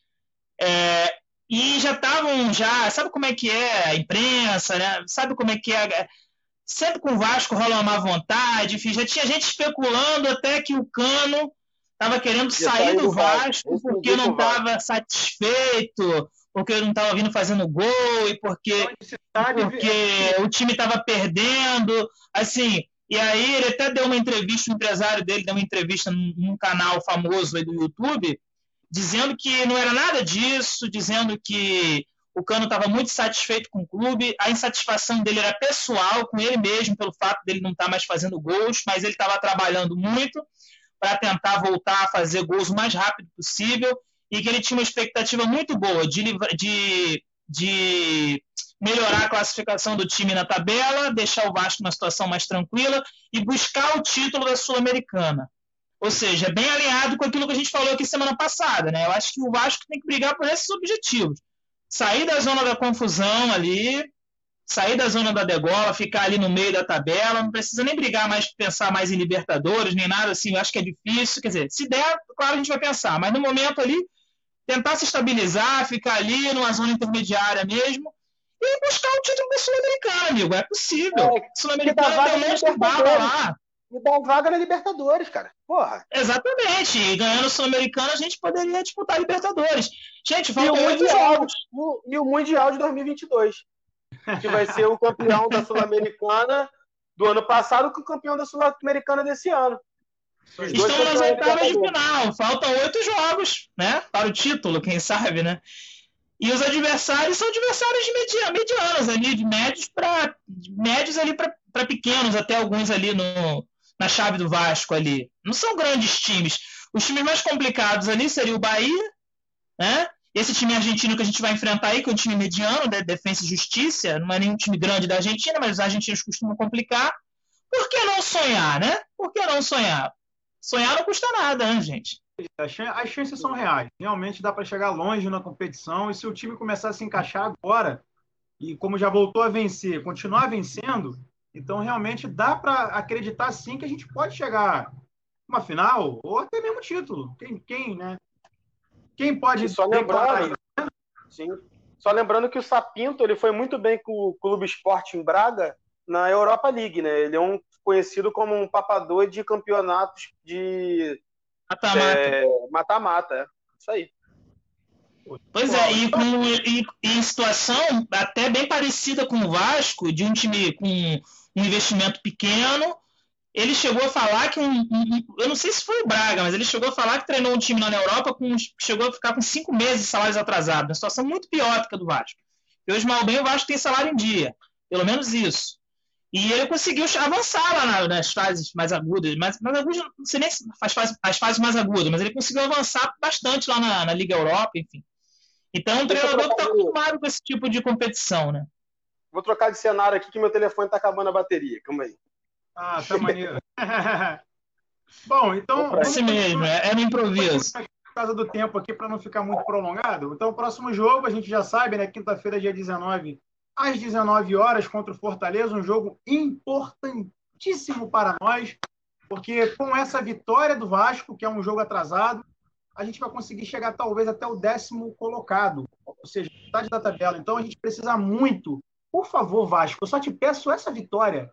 é, e já estavam, já, sabe como é que é a imprensa, né? Sabe como é que é. Sempre com o Vasco rola uma má vontade, enfim, já tinha gente especulando até que o Cano estava querendo sair saiu do do Vasco, Vasco porque não estava satisfeito, porque não estava vindo fazendo gol e porque sabe, porque o time estava perdendo. Assim, E aí ele até deu uma entrevista, o empresário dele deu uma entrevista num, num canal famoso aí do YouTube, dizendo que não era nada disso, dizendo que o Cano estava muito satisfeito com o clube, a insatisfação dele era pessoal com ele mesmo, pelo fato dele não estar tá mais fazendo gols, mas ele estava trabalhando muito para tentar voltar a fazer gols o mais rápido possível e que ele tinha uma expectativa muito boa de, de, de melhorar a classificação do time na tabela, deixar o Vasco numa situação mais tranquila e buscar o título da Sul-Americana. Ou seja, bem alinhado com aquilo que a gente falou aqui semana passada. Né? Eu acho que o Vasco tem que brigar por esses objetivos sair da zona da confusão ali, sair da zona da degola, ficar ali no meio da tabela, não precisa nem brigar mais, pensar mais em Libertadores, nem nada assim, eu acho que é difícil, quer dizer, se der, claro, a gente vai pensar, mas no momento ali, tentar se estabilizar, ficar ali numa zona intermediária mesmo, e buscar o título da Sul-Americana, amigo, é possível. É, Sul-Americana tem um monte de lá. E dá vaga na Libertadores, cara. Porra. Exatamente. E ganhando Sul-Americana, a gente poderia disputar a Libertadores. Gente, faltam oito jogos. E o Mundial de 2022. Que vai ser o campeão da Sul-Americana do ano passado com o campeão da Sul-Americana desse ano. Estão nas oitavas de final. Faltam oito jogos, né? Para o título, quem sabe, né? E os adversários são adversários de medianos ali, de médios para médios ali para pequenos, até alguns ali no, na chave do Vasco ali. Não são grandes times. Os times mais complicados ali seria o Bahia, né? Esse time argentino que a gente vai enfrentar aí, que é um time mediano, de defesa e justiça, não é nenhum time grande da Argentina, mas os argentinos costumam complicar. Por que não sonhar, né? Por que não sonhar? Sonhar não custa nada, né, gente? As chances são reais. Realmente dá para chegar longe na competição. E se o time começar a se encaixar agora, e como já voltou a vencer, continuar vencendo, então, realmente, dá para acreditar sim que a gente pode chegar uma final ou até mesmo título. Quem, quem, né? Quem pode. só lembrando, né? sim. Só lembrando que o Sapinto ele foi muito bem com o Clube Esporte em Braga na Europa League, né? Ele é um conhecido como um papador de campeonatos de mata-mata. É, é, Isso aí. Pois é, e, com, e, e, em situação até bem parecida com o Vasco, de um time com um investimento pequeno. Ele chegou a falar que um, um, eu não sei se foi o Braga, mas ele chegou a falar que treinou um time lá na Europa com chegou a ficar com cinco meses de salários atrasados, uma situação muito pior do que a do Vasco. E hoje mal bem o Vasco tem salário em dia, pelo menos isso. E ele conseguiu avançar lá nas fases mais agudas, mas mais agudas, não sei nem as fases, as fases mais agudas, mas ele conseguiu avançar bastante lá na, na Liga Europa, enfim. Então, um treinador que está acostumado com esse tipo de competição, né? Vou trocar de cenário aqui que meu telefone está acabando a bateria. Calma aí. Ah, tá maneiro. [laughs] Bom, então. É assim mesmo, é, é no improviso. Por causa do tempo aqui, para não ficar muito prolongado. Então, o próximo jogo, a gente já sabe, né? Quinta-feira, dia 19, às 19 horas, contra o Fortaleza. Um jogo importantíssimo para nós, porque com essa vitória do Vasco, que é um jogo atrasado, a gente vai conseguir chegar talvez até o décimo colocado, ou seja, metade da tabela. Então, a gente precisa muito por favor, Vasco, eu só te peço essa vitória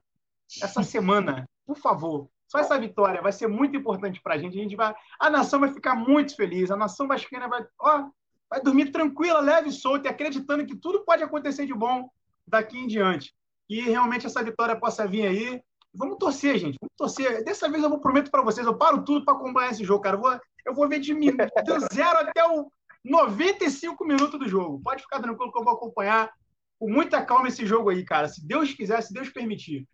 essa [laughs] semana. Por favor. Só essa vitória vai ser muito importante para a gente. A gente vai, a nação vai ficar muito feliz. A nação vascaína vai, ó, vai dormir tranquila, leve e solta, acreditando que tudo pode acontecer de bom daqui em diante. E realmente essa vitória possa vir aí. Vamos torcer, gente. Vamos torcer. Dessa vez eu vou prometo para vocês, eu paro tudo para acompanhar esse jogo, cara. Eu vou, eu vou ver de, do [laughs] zero até o 95 minutos do jogo. Pode ficar tranquilo que eu vou acompanhar com muita calma esse jogo aí, cara. Se Deus quiser, se Deus permitir.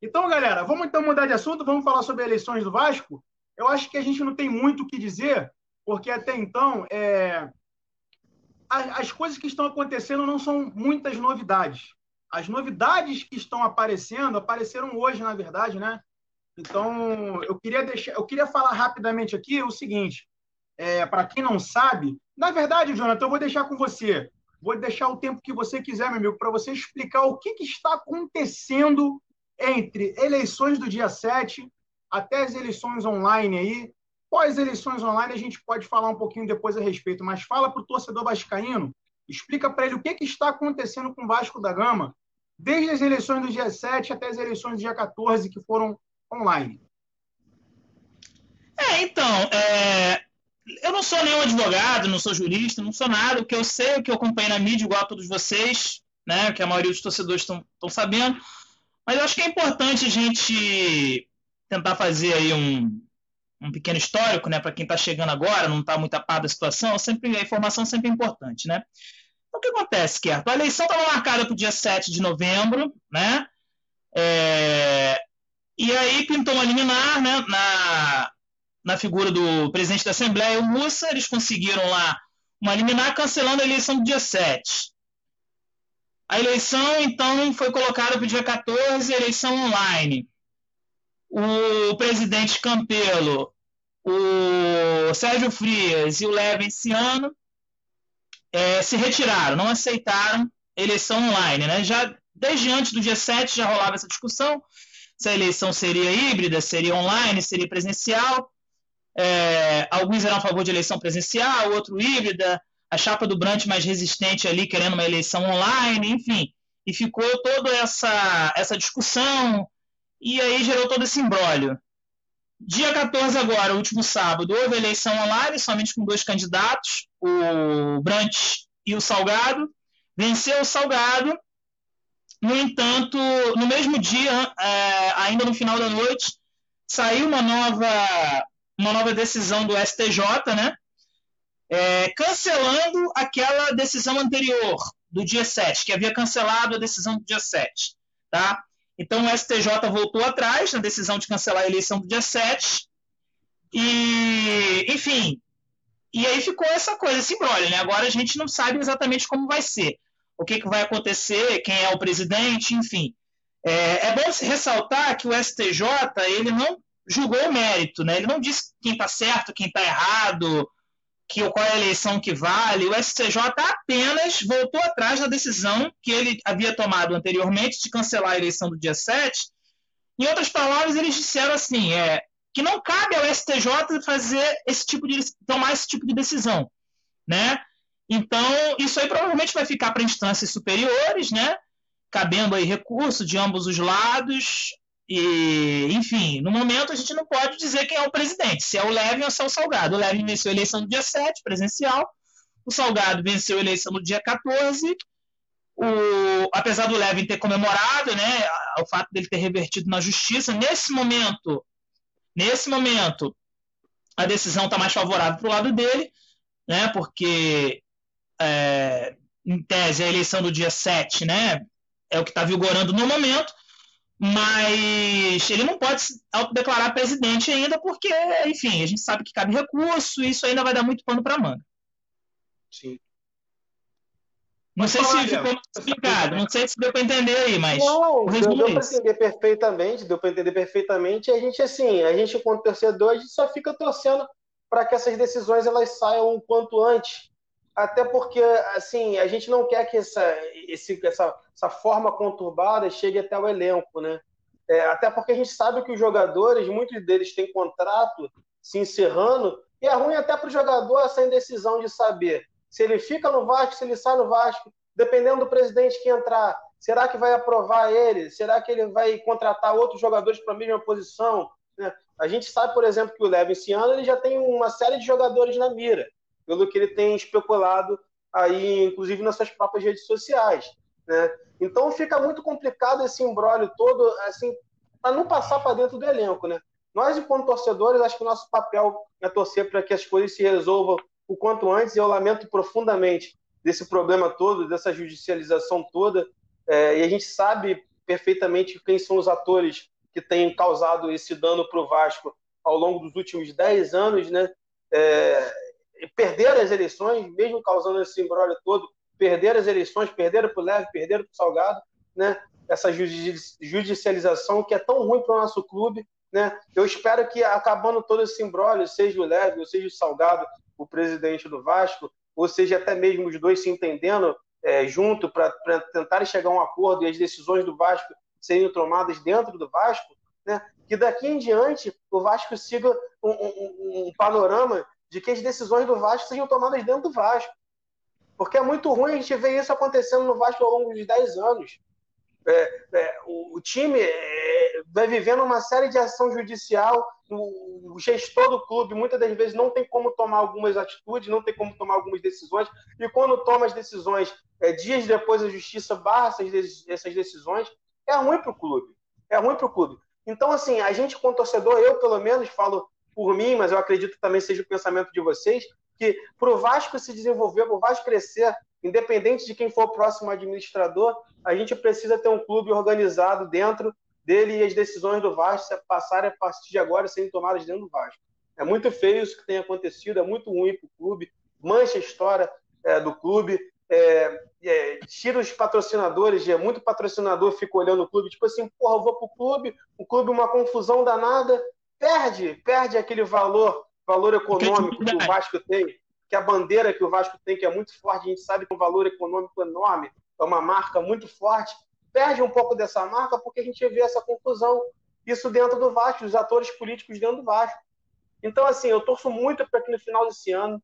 Então, galera, vamos então mudar de assunto, vamos falar sobre eleições do Vasco. Eu acho que a gente não tem muito o que dizer, porque até então é... as coisas que estão acontecendo não são muitas novidades. As novidades que estão aparecendo apareceram hoje, na verdade, né? Então, eu queria deixar, eu queria falar rapidamente aqui o seguinte, é, para quem não sabe, na verdade, Jonathan, eu vou deixar com você. Vou deixar o tempo que você quiser, meu amigo, para você explicar o que, que está acontecendo entre eleições do dia 7 até as eleições online aí. Pós eleições online, a gente pode falar um pouquinho depois a respeito, mas fala para o torcedor vascaíno, explica para ele o que, que está acontecendo com o Vasco da Gama, desde as eleições do dia 7 até as eleições do dia 14, que foram online. É, então, é, eu não sou nenhum advogado, não sou jurista, não sou nada. O que eu sei, o que eu acompanho na mídia, igual a todos vocês, né, que a maioria dos torcedores estão sabendo, Mas eu acho que é importante a gente tentar fazer aí um, um pequeno histórico, né, para quem está chegando agora, não está muito a par da situação, sempre, a informação sempre é importante, né? Então, o que acontece, Kerto? A eleição estava marcada para o dia 7 de novembro, né? É, e aí pintou uma liminar, né, na, na figura do presidente da Assembleia, o Mussa, eles conseguiram lá uma liminar cancelando a eleição do dia 7. A eleição, então, foi colocada para o dia 14, eleição online. O presidente Campelo, o Sérgio Frias e o Levenciano é, se retiraram, não aceitaram eleição online. Né? Já desde antes do dia 7 já rolava essa discussão se a eleição seria híbrida, seria online, seria presencial. É, alguns eram a favor de eleição presencial, outro híbrida, a chapa do Brant mais resistente ali querendo uma eleição online, enfim. E ficou toda essa, essa discussão, e aí gerou todo esse imbróglio. Dia 14 agora, último sábado, houve eleição online, somente com dois candidatos, o Brant e o Salgado. Venceu o Salgado. No entanto, no mesmo dia, é, ainda no final da noite, saiu uma nova uma nova decisão do STJ, né? É, cancelando aquela decisão anterior, do dia 7, que havia cancelado a decisão do dia 7. Tá? Então o STJ voltou atrás na decisão de cancelar a eleição do dia 7. E, enfim, e aí ficou essa coisa, esse embrolho, né? Agora a gente não sabe exatamente como vai ser, o que, que vai acontecer, quem é o presidente, enfim. É, é bom ressaltar que o STJ ele não julgou o mérito, né? Ele não disse quem está certo, quem está errado, que qual é a eleição que vale. O STJ apenas voltou atrás da decisão que ele havia tomado anteriormente de cancelar a eleição do dia 7. Em outras palavras, eles disseram assim, é, que não cabe ao STJ fazer esse tipo de tomar esse tipo de decisão, né? Então, isso aí provavelmente vai ficar para instâncias superiores, né? Cabendo aí recurso de ambos os lados, e, enfim, no momento a gente não pode dizer quem é o presidente, se é o Levin ou se é o Salgado. O Levin venceu a eleição no dia 7, presencial. O Salgado venceu a eleição no dia 14. O, apesar do Levin ter comemorado, né, o fato dele ter revertido na justiça, nesse momento, nesse momento, a decisão está mais favorável para o lado dele, né, porque, é, em tese, a eleição do dia 7 né, é o que está vigorando no momento mas ele não pode se autodeclarar presidente ainda, porque, enfim, a gente sabe que cabe recurso e isso ainda vai dar muito pano para manga. Sim. Não sei se ficou explicado, não sei se deu para entender aí, mas. Não, deu, deu para entender perfeitamente, deu para entender perfeitamente. E a gente, assim, a gente, como torcedor, a gente só fica torcendo para que essas decisões elas saiam o quanto antes até porque assim a gente não quer que essa, esse, essa, essa forma conturbada chegue até o elenco, né? É, até porque a gente sabe que os jogadores, muitos deles têm contrato se encerrando, e é ruim até para o jogador essa indecisão de saber se ele fica no Vasco, se ele sai no Vasco, dependendo do presidente que entrar, será que vai aprovar ele? Será que ele vai contratar outros jogadores para a mesma posição? Né? A gente sabe, por exemplo, que o Leve esse ano ele já tem uma série de jogadores na mira pelo que ele tem especulado aí, inclusive nas suas próprias redes sociais. Né? Então fica muito complicado esse embrólio todo, assim, para não passar para dentro do elenco. Né? Nós, enquanto torcedores, acho que nosso papel é torcer para que as coisas se resolvam o quanto antes, eu lamento profundamente desse problema todo, dessa judicialização toda, é, e a gente sabe perfeitamente quem são os atores que têm causado esse dano para o Vasco ao longo dos últimos 10 anos, né? É, perderam as eleições, mesmo causando esse embrólio todo, perderam as eleições, perderam para o Leve, perderam para o Salgado, né? essa judicialização que é tão ruim para o nosso clube. Né? Eu espero que, acabando todo esse embrólio, seja o Leve, ou seja o Salgado, o presidente do Vasco, ou seja até mesmo os dois se entendendo é, junto para tentar chegar a um acordo e as decisões do Vasco serem tomadas dentro do Vasco, né? que daqui em diante o Vasco siga um, um, um panorama de que as decisões do Vasco sejam tomadas dentro do Vasco. Porque é muito ruim a gente ver isso acontecendo no Vasco ao longo de 10 anos. É, é, o, o, time é, vai vivendo uma série de ação judicial, o, o, gestor do clube muitas das vezes não tem como tomar algumas atitudes, não tem como tomar algumas decisões, e quando toma as decisões, é, dias depois a justiça barra essas, essas decisões, é ruim para o clube. É ruim para o clube. Então, assim, a gente, como torcedor, eu pelo menos falo por mim, mas eu acredito também seja o pensamento de vocês, que para o Vasco se desenvolver, para o Vasco crescer, independente de quem for o próximo administrador, a gente precisa ter um clube organizado dentro dele e as decisões do Vasco passarem a partir de agora serem tomadas dentro do Vasco. É muito feio isso que tem acontecido, é muito ruim para o clube, mancha a história é, do clube, é, é, tira os patrocinadores, é muito patrocinador fica olhando o clube, tipo assim, porra, eu vou pro clube, o clube uma confusão danada, perde, perde aquele valor, valor econômico que o Vasco tem, que a bandeira que o Vasco tem, que é muito forte, a gente sabe que é um valor econômico enorme, é uma marca muito forte, perde um pouco dessa marca porque a gente vê essa confusão, isso dentro do Vasco, os atores políticos dentro do Vasco. Então, assim, eu torço muito para que no final desse ano,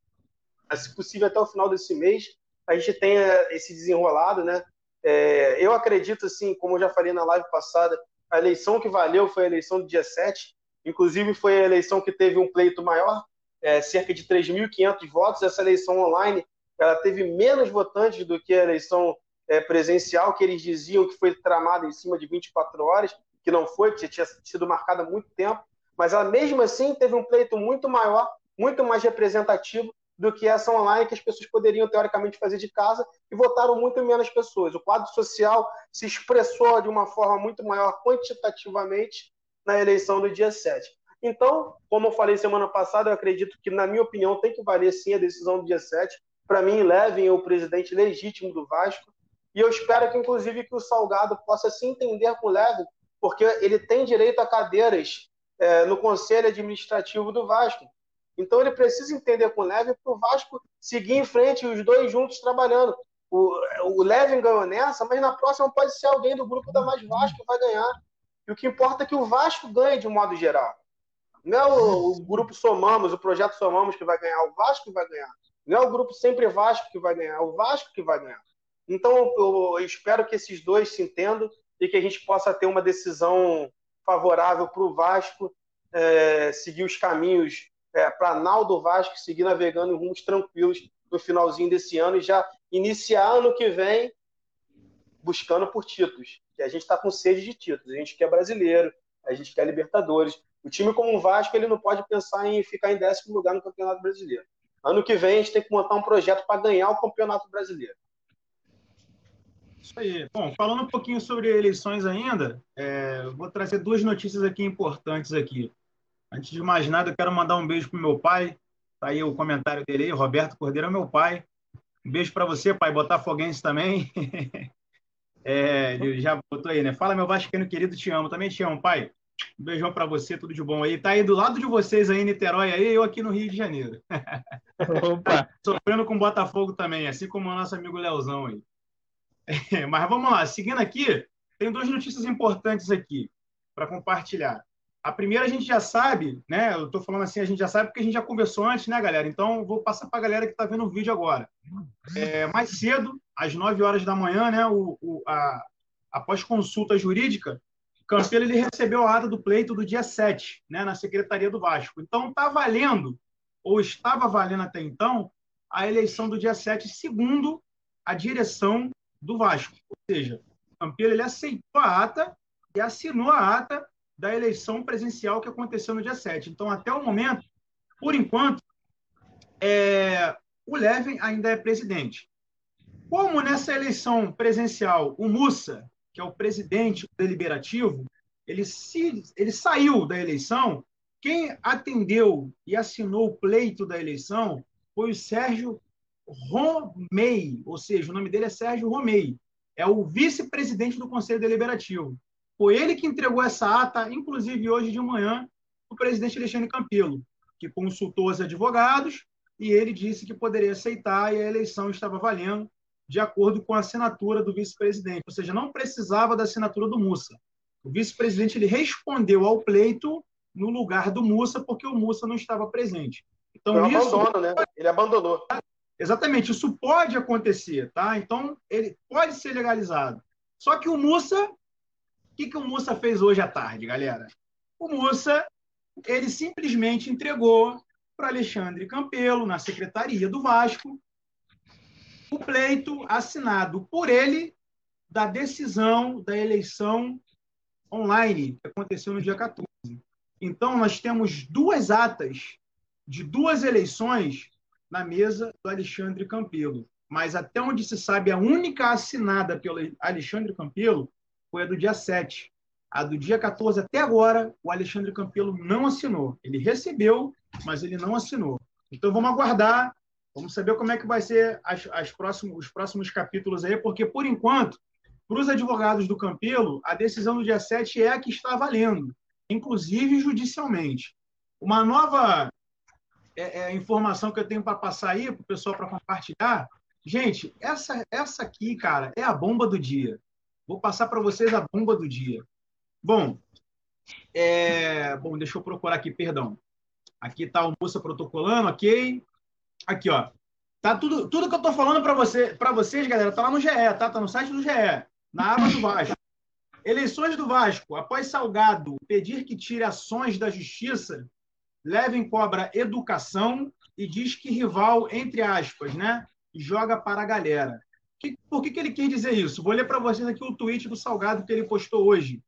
se possível até o final desse mês, a gente tenha esse desenrolado, né? É, eu acredito, assim, como eu já falei na live passada, a eleição que valeu foi a eleição do dia 7, inclusive foi a eleição que teve um pleito maior, é, cerca de 3.500 votos. Essa eleição online ela teve menos votantes do que a eleição é, presencial, que eles diziam que foi tramada em cima de 24 horas, que não foi, que tinha sido marcada há muito tempo mas ela mesmo assim teve um pleito muito maior, muito mais representativo do que essa online que as pessoas poderiam teoricamente fazer de casa e votaram muito menos pessoas. O quadro social se expressou de uma forma muito maior quantitativamente na eleição do dia 7. Então, como eu falei semana passada, eu acredito que, na minha opinião, tem que valer sim a decisão do dia 7. Para mim, levem o presidente legítimo do Vasco. E eu espero que, inclusive, que o Salgado possa se entender com o Levin, porque ele tem direito a cadeiras é, no conselho administrativo do Vasco. Então ele precisa entender com o Levin para o Vasco seguir em frente, os dois juntos trabalhando. O, o Levin ganhou nessa, mas na próxima pode ser alguém do grupo da Mais Vasco que vai ganhar. E o que importa é que o Vasco ganhe de modo geral. Não é o, o grupo Somamos, o projeto Somamos que vai ganhar, o Vasco que vai ganhar. Não é o grupo Sempre Vasco que vai ganhar, é o Vasco que vai ganhar. Então eu, eu espero que esses dois se entendam e que a gente possa ter uma decisão favorável para o Vasco é, seguir os caminhos é, para Naldo Vasco seguir navegando em rumos tranquilos no finalzinho desse ano e já iniciar ano que vem buscando por títulos. Que a gente está com sede de títulos. A gente quer brasileiro, a gente quer Libertadores. O time como o Vasco ele não pode pensar em ficar em décimo lugar no Campeonato Brasileiro. Ano que vem a gente tem que montar um projeto para ganhar o Campeonato Brasileiro. Isso aí. Bom, falando um pouquinho sobre eleições ainda, é, vou trazer duas notícias aqui importantes aqui. Antes de mais nada, eu quero mandar um beijo para meu pai. Tá aí o comentário dele aí, Roberto Cordeiro é meu pai. Um beijo para você, pai, botafoguense também. [laughs] é, ele já botou aí, né? Fala, meu vascaíno querido, te amo. Também te amo, pai. Um beijão para você, tudo de bom aí. Tá aí do lado de vocês aí Niterói, aí, eu aqui no Rio de Janeiro. [laughs] Opa! [laughs] Sofrendo com Botafogo também, assim como o nosso amigo Leozão aí. É, mas vamos lá, seguindo aqui, tem duas notícias importantes aqui para compartilhar. A primeira a gente já sabe, né? Eu estou falando assim, a gente já sabe porque a gente já conversou antes, né, galera? Então, vou passar para a galera que está vendo o vídeo agora. É, mais cedo, às 9 horas da manhã, né, o, o, a, após consulta jurídica, Campelo ele recebeu a ata do pleito do dia 7, né, na Secretaria do Vasco. Então, está valendo, ou estava valendo até então, a eleição do dia 7, segundo a direção do Vasco. Ou seja, Campelo ele aceitou a ata e assinou a ata da eleição presencial que aconteceu no dia 7. Então, até o momento, por enquanto, é, o Levin ainda é presidente. Como nessa eleição presencial, o Mussa, que é o presidente deliberativo, ele, se, ele saiu da eleição, quem atendeu e assinou o pleito da eleição foi o Sérgio Romei, ou seja, o nome dele é Sérgio Romei, é o vice-presidente do Conselho Deliberativo. Foi ele que entregou essa ata, inclusive hoje de manhã, o presidente Alexandre Campelo, que consultou os advogados e ele disse que poderia aceitar e a eleição estava valendo de acordo com a assinatura do vice-presidente, ou seja, não precisava da assinatura do Mussa. O vice-presidente ele respondeu ao pleito no lugar do Mussa porque o Mussa não estava presente. Então Foi isso abandono, né? Ele abandonou. Exatamente, isso pode acontecer, tá? Então, ele pode ser legalizado. Só que o Mussa, que, que o Mussa fez hoje à tarde, galera? O Mussa, ele simplesmente entregou para Alexandre Campelo, na secretaria do Vasco, o pleito assinado por ele da decisão da eleição online, que aconteceu no dia 14. Então, nós temos duas atas de duas eleições na mesa do Alexandre Campelo. Mas, até onde se sabe, a única assinada pelo Alexandre Campelo foi a do dia 7. A do dia 14 até agora, o Alexandre Campelo não assinou. Ele recebeu, mas ele não assinou. Então, vamos aguardar Vamos saber como é que vai ser as, as próximos, os próximos capítulos aí, porque, por enquanto, para os advogados do Campelo, a decisão do dia 7 é a que está valendo, inclusive judicialmente. Uma nova é, é, informação que eu tenho para passar aí para o pessoal para compartilhar. Gente, essa, essa aqui, cara, é a bomba do dia. Vou passar para vocês a bomba do dia. Bom, é... bom, deixa eu procurar aqui, perdão. Aqui está o moça protocolando, ok. Aqui, ó. Tá tudo, tudo que eu tô falando para você, para vocês, galera, tá lá no GE, tá? Tá no site do GE, na aba do Vasco. Eleições do Vasco. Após Salgado pedir que tire ações da justiça, Levem cobra educação e diz que rival, entre aspas, né? Joga para a galera. Que, por que, que ele quis dizer isso? Vou ler para vocês aqui o tweet do Salgado que ele postou hoje.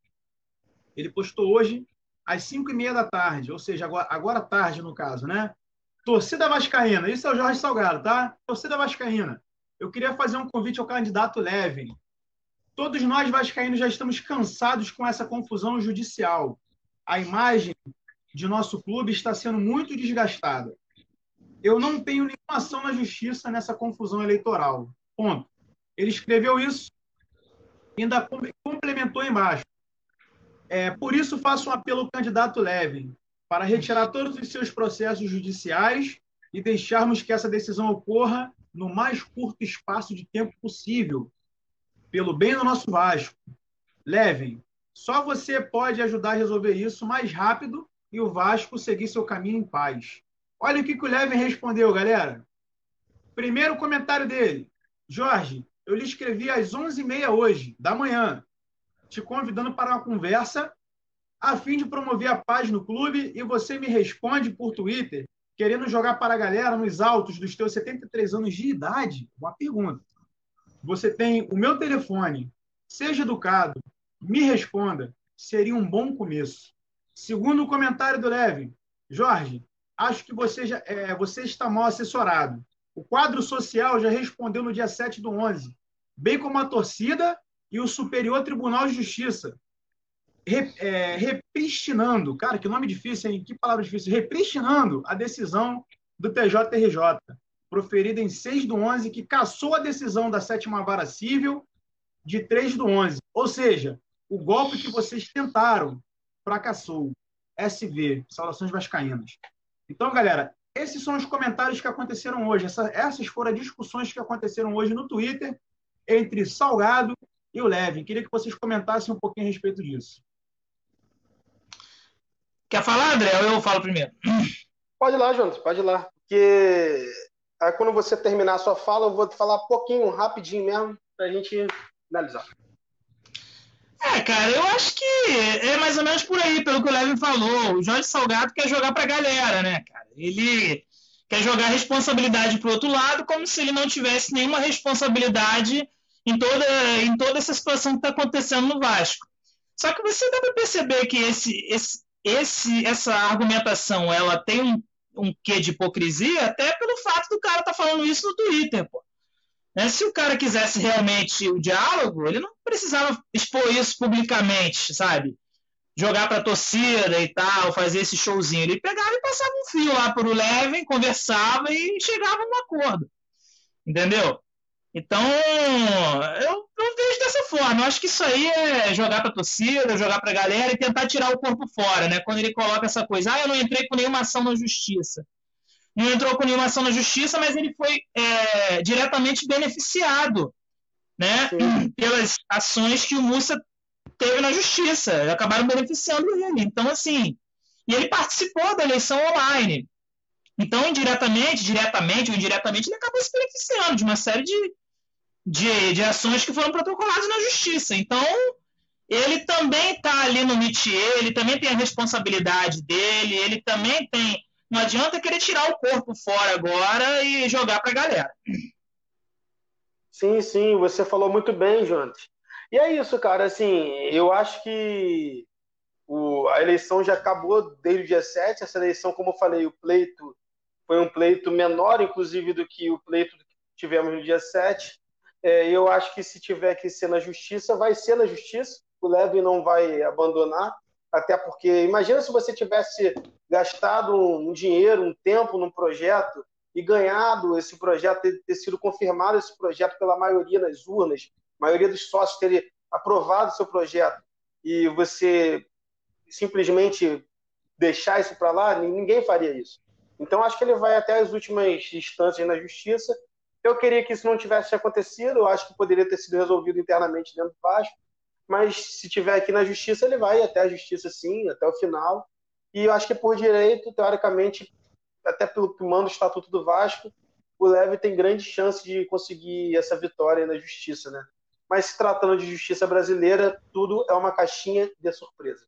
Ele postou hoje às 5 e meia da tarde, ou seja, agora, agora tarde, no caso, né? Torcida Vascaína, isso é o Jorge Salgado, tá? Torcida Vascaína, eu queria fazer um convite ao candidato Levin. Todos nós vascaínos já estamos cansados com essa confusão judicial. A imagem de nosso clube está sendo muito desgastada. Eu não tenho nenhuma ação na justiça nessa confusão eleitoral. Ponto. Ele escreveu isso e ainda complementou embaixo. É, por isso, faço um apelo ao candidato Levin para retirar todos os seus processos judiciais e deixarmos que essa decisão ocorra no mais curto espaço de tempo possível, pelo bem do nosso Vasco. Levem, só você pode ajudar a resolver isso mais rápido e o Vasco seguir seu caminho em paz. Olha o que, que o Levin respondeu, galera. Primeiro comentário dele. Jorge, eu lhe escrevi às 11h30 hoje, da manhã, te convidando para uma conversa a fim de promover a paz no clube e você me responde por Twitter, querendo jogar para a galera nos altos dos teus 73 anos de idade? Uma pergunta. Você tem o meu telefone, seja educado, me responda, seria um bom começo. Segundo o comentário do Levin, Jorge, acho que você, já, é, você está mal assessorado. O quadro social já respondeu no dia 7 do 11, bem como a torcida e o Superior Tribunal de Justiça, é, repristinando, cara, que nome difícil, hein? Que palavra difícil. Repristinando a decisão do TJRJ, proferida em 6 do 11, que cassou a decisão da sétima vara civil de 3 do 11. Ou seja, o golpe que vocês tentaram fracassou. SV, Saudações Vascaínas. Então, galera, esses são os comentários que aconteceram hoje. Essa, essas foram as discussões que aconteceram hoje no Twitter entre Salgado e o Levin. Queria que vocês comentassem um pouquinho a respeito disso. Quer falar, André? Ou eu falo primeiro? Pode ir lá, Jonas, pode ir lá. Porque aí, quando você terminar a sua fala, eu vou falar pouquinho, rapidinho mesmo, para a gente finalizar. É, cara, eu acho que é mais ou menos por aí, pelo que o Levin falou. O Jorge Salgado quer jogar para a galera, né, cara? Ele quer jogar responsabilidade para o outro lado, como se ele não tivesse nenhuma responsabilidade em toda, em toda essa situação que está acontecendo no Vasco. Só que você dá perceber que esse, esse, esse, essa argumentação ela tem um, um quê de hipocrisia até pelo fato do cara tá falando isso no Twitter, pô. Né? Se o cara quisesse realmente o diálogo, ele não precisava expor isso publicamente, sabe? Jogar para a torcida e tal, fazer esse showzinho. Ele pegava e passava um fio lá para o Levin, conversava e chegava num acordo. Entendeu? Então, eu, eu, vejo dessa forma. Eu acho que isso aí é jogar para a torcida, jogar para a galera e tentar tirar o corpo fora, né? Quando ele coloca essa coisa, ah, eu não entrei com nenhuma ação na justiça. Não entrou com nenhuma ação na justiça, mas ele foi é, diretamente beneficiado, né? Pelas ações que o Mussa teve na justiça. Acabaram beneficiando ele. Então, assim, e ele participou da eleição online. Então, indiretamente, diretamente ou indiretamente, ele acabou se beneficiando de uma série de, de, de ações que foram protocoladas na justiça. Então, ele também está ali no métier, ele também tem a responsabilidade dele, ele também tem. Não adianta querer tirar o corpo fora agora e jogar para a galera. Sim, sim, você falou muito bem, Jonas. E é isso, cara. Assim, eu acho que o, a eleição já acabou desde o dia 7. Essa eleição, como eu falei, o pleito foi um pleito menor, inclusive, do que o pleito que tivemos no dia 7. É, eu acho que se tiver que ser na justiça, vai ser na justiça. O Leve não vai abandonar, até porque imagina se você tivesse gastado um dinheiro, um tempo num projeto e ganhado esse projeto, ter, ter sido confirmado esse projeto pela maioria nas urnas, maioria dos sócios ter aprovado seu projeto e você simplesmente deixar isso para lá, ninguém faria isso. Então acho que ele vai até as últimas instâncias na justiça. Eu queria que isso não tivesse acontecido, eu acho que poderia ter sido resolvido internamente dentro do Vasco, mas se tiver aqui na justiça, ele vai até a justiça sim, até o final. E eu acho que por direito, teoricamente, até pelo que manda o Estatuto do Vasco, o Leve tem grande chance de conseguir essa vitória na justiça, né? Mas se tratando de justiça brasileira, tudo é uma caixinha de surpresa.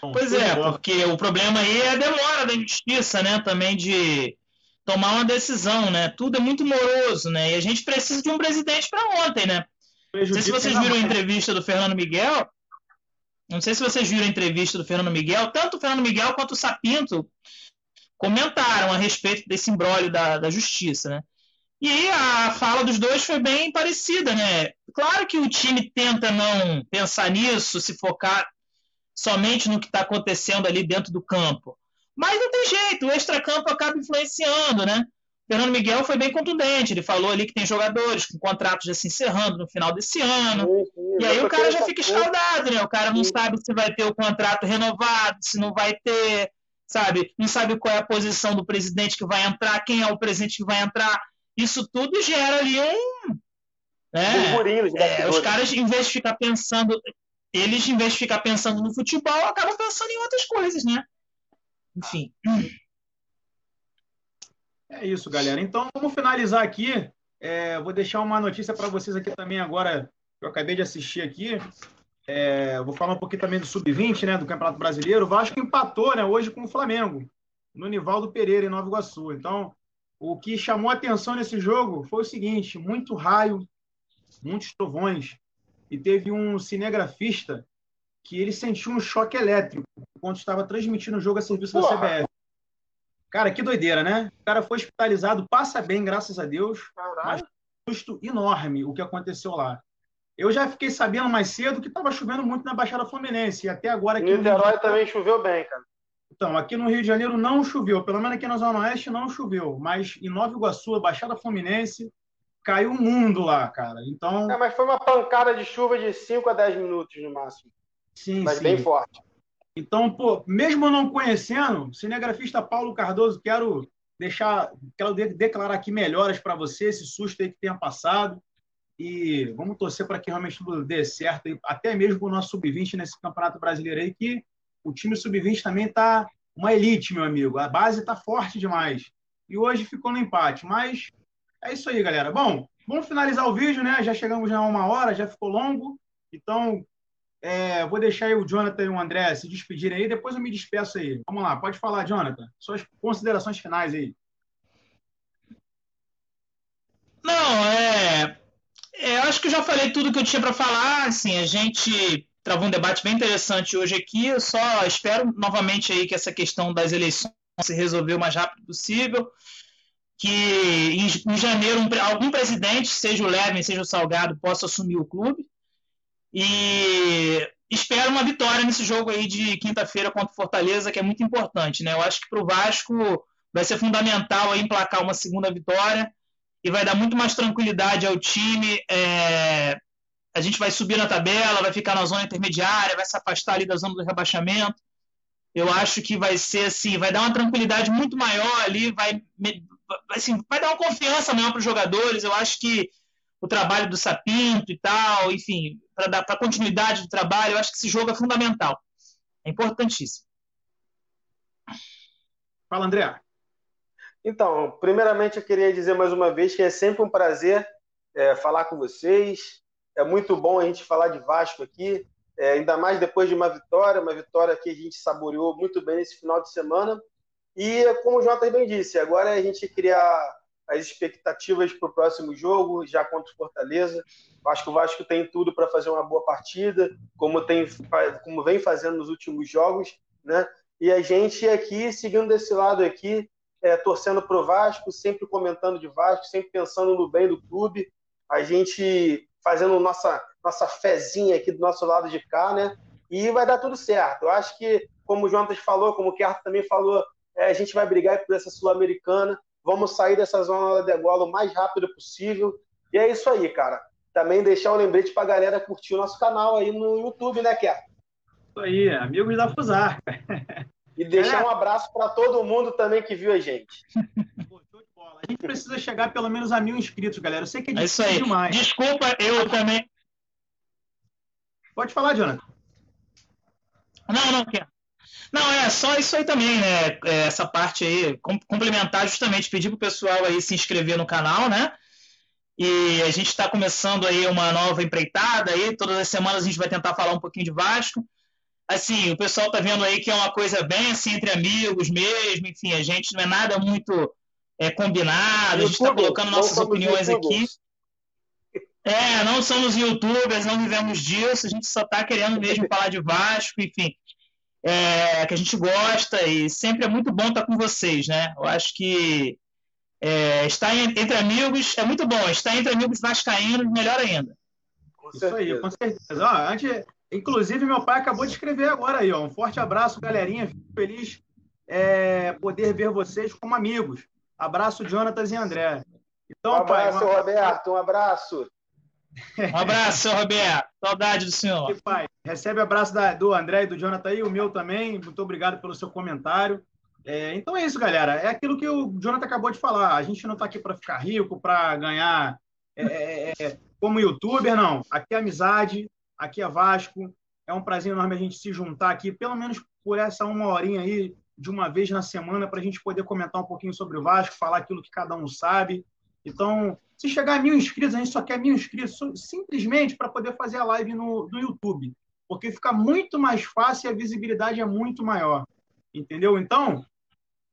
Pois é, porque o problema aí é a demora da justiça, né? Também de tomar uma decisão, né? Tudo é muito moroso, né? E a gente precisa de um presidente para ontem, né? Não sei se vocês viram a entrevista do Fernando Miguel. Não sei se vocês viram a entrevista do Fernando Miguel. Tanto o Fernando Miguel quanto o Sapinto comentaram a respeito desse imbróglio da, da justiça, né? E aí a fala dos dois foi bem parecida, né? Claro que o time tenta não pensar nisso, se focar somente no que está acontecendo ali dentro do campo. Mas não tem jeito, o extracampo acaba influenciando, né? Fernando Miguel foi bem contundente, ele falou ali que tem jogadores com contratos já se encerrando no final desse ano. Sim, sim, e aí o cara já fica escaldado, né? O cara não sim. sabe se vai ter o contrato renovado, se não vai ter, sabe? Não sabe qual é a posição do presidente que vai entrar, quem é o presidente que vai entrar. Isso tudo gera ali um. Né? É, os caras, em vez de ficar pensando, eles, em vez de ficar pensando no futebol, acabam pensando em outras coisas, né? Enfim. É isso, galera. Então, vamos finalizar aqui. É, vou deixar uma notícia para vocês aqui também agora, que eu acabei de assistir aqui. É, vou falar um pouquinho também do Sub-20, né, do Campeonato Brasileiro. O Vasco empatou né, hoje com o Flamengo, no Nivaldo Pereira, em Nova Iguaçu. Então, o que chamou a atenção nesse jogo foi o seguinte: muito raio, muitos trovões e teve um cinegrafista que ele sentiu um choque elétrico quando estava transmitindo o jogo a serviço Porra. da CBF. Cara, que doideira, né? O cara foi hospitalizado, passa bem, graças a Deus, Caralho. mas custo enorme o que aconteceu lá. Eu já fiquei sabendo mais cedo que estava chovendo muito na Baixada Fluminense, e até agora aqui. Niterói também choveu bem, cara. Então, aqui no Rio de Janeiro não choveu, pelo menos aqui na Zona Oeste não choveu, mas em Nova Iguaçu, Baixada Fluminense, caiu o mundo lá, cara. Então. É, mas foi uma pancada de chuva de 5 a 10 minutos no máximo. Sim, mas sim. bem forte. Então, pô, mesmo não conhecendo, cinegrafista Paulo Cardoso, quero deixar, quero declarar aqui melhoras para você, esse susto aí que tenha passado. E vamos torcer para que realmente tudo dê certo, até mesmo o nosso sub-20 nesse Campeonato Brasileiro aí, que o time sub-20 também está uma elite, meu amigo. A base está forte demais. E hoje ficou no empate, mas é isso aí, galera. Bom, vamos finalizar o vídeo, né? Já chegamos já a uma hora, já ficou longo. Então, é, vou deixar aí o Jonathan e o André se despedirem aí, depois eu me despeço aí. Vamos lá, pode falar, Jonathan. Suas considerações finais aí. Não, é, é, eu acho que eu já falei tudo que eu tinha para falar. Assim, a gente travou um debate bem interessante hoje aqui. Eu só espero novamente aí que essa questão das eleições se resolver o mais rápido possível que em, janeiro um, algum presidente, seja o Levin, seja o Salgado, possa assumir o clube. E espero uma vitória nesse jogo aí de quinta-feira contra o Fortaleza, que é muito importante. Né? Eu acho que para o Vasco vai ser fundamental aí emplacar uma segunda vitória e vai dar muito mais tranquilidade ao time. É... A gente vai subir na tabela, vai ficar na zona intermediária, vai se afastar ali da zona do rebaixamento. Eu acho que vai ser assim, vai dar uma tranquilidade muito maior ali, vai assim, vai dar uma confiança maior para os jogadores. Eu acho que o trabalho do Sapinto e tal, enfim, para dar para continuidade do trabalho, eu acho que esse jogo é fundamental. É importantíssimo. Fala, André. Então, primeiramente eu queria dizer mais uma vez que é sempre um prazer é, falar com vocês. É muito bom a gente falar de Vasco aqui, é, ainda mais depois de uma vitória, uma vitória que a gente saboreou muito bem nesse final de semana. E, como o Jota bem disse, agora a gente criar as expectativas para o próximo jogo, já contra o Fortaleza. Acho que o Vasco tem tudo para fazer uma boa partida, como, tem, como vem fazendo nos últimos jogos, né? E a gente aqui, seguindo desse lado aqui, é, torcendo para o Vasco, sempre comentando de Vasco, sempre pensando no bem do clube. A gente fazendo nossa, nossa fezinha aqui do nosso lado de cá, né? E vai dar tudo certo. Eu acho que, como o Jonas falou, como o Kerto também falou, é, a gente vai brigar por essa Sul-Americana. Vamos sair dessa zona da degola o mais rápido possível. E é isso aí, cara. Também deixar um lembrete para a galera curtir o nosso canal aí no YouTube, né, Kerto? Isso aí, amigos da Fusar. E deixar é. um abraço para todo mundo também que viu a gente. A gente precisa chegar pelo menos a mil inscritos, galera. Eu sei que é difícil é demais. Desculpa, eu também. Pode falar, Jonathan. Não, não quer. Não, é só isso aí também, né? É, essa parte aí, complementar justamente, pedir pro pessoal aí se inscrever no canal, né? E a gente está começando aí uma nova empreitada aí, todas as semanas a gente vai tentar falar um pouquinho de Vasco assim, o pessoal tá vendo aí que é uma coisa bem assim entre amigos mesmo, enfim, a gente não é nada muito é, combinado, a gente está colocando nossas opiniões aqui. É, não somos youtubers, não vivemos disso, a gente só está querendo mesmo falar de Vasco, enfim, é, que a gente gosta e sempre é muito bom estar com vocês, né? Eu acho que é, estar entre amigos é muito bom, estar entre amigos vascaínos, melhor ainda. Com Isso aí, com certeza. Ó, antes, Inclusive, meu pai acabou de escrever agora aí, ó. Um forte abraço, galerinha. Fico feliz é, poder ver vocês como amigos. Abraço, Jonatas e André. Então, um abraço, pai, uma... Roberto. Um abraço. Um abraço, Roberto. Saudade do senhor. E, pai, recebe abraço da, do André e do Jonathan aí, o meu também. Muito obrigado pelo seu comentário. É, então é isso, galera. É aquilo que o Jonathan acabou de falar. A gente não está aqui para ficar rico, para ganhar é, é, é, como youtuber, não. Aqui é amizade, aqui é Vasco. É um prazer enorme a gente se juntar aqui, pelo menos por essa uma horinha aí, de uma vez na semana, para a gente poder comentar um pouquinho sobre o Vasco, falar aquilo que cada um sabe. Então, se chegar a mil inscritos, a gente só quer mil inscritos, simplesmente para poder fazer a live no, no YouTube, porque fica muito mais fácil e a visibilidade é muito maior. Entendeu? Então,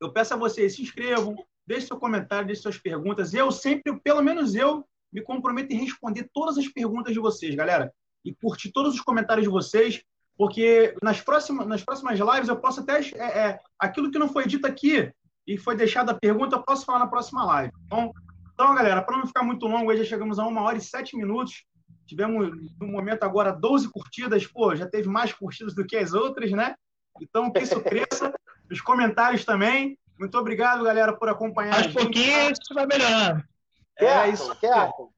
eu peço a vocês, se inscrevam, deixe seu comentário, deixe suas perguntas. Eu sempre, pelo menos eu, me comprometo em responder todas as perguntas de vocês, galera e curtir todos os comentários de vocês, porque nas próximas, nas próximas lives eu posso até. É, é, aquilo que não foi dito aqui e foi deixado a pergunta, eu posso falar na próxima live. Então, então galera, para não ficar muito longo, hoje já chegamos a uma hora e sete minutos. Tivemos, no momento agora, 12 curtidas. Pô, já teve mais curtidas do que as outras, né? Então, que isso cresça. [laughs] Os comentários também. Muito obrigado, galera, por acompanhar Aos gente. pouquinho isso vai melhorando. É, é isso. Quieto.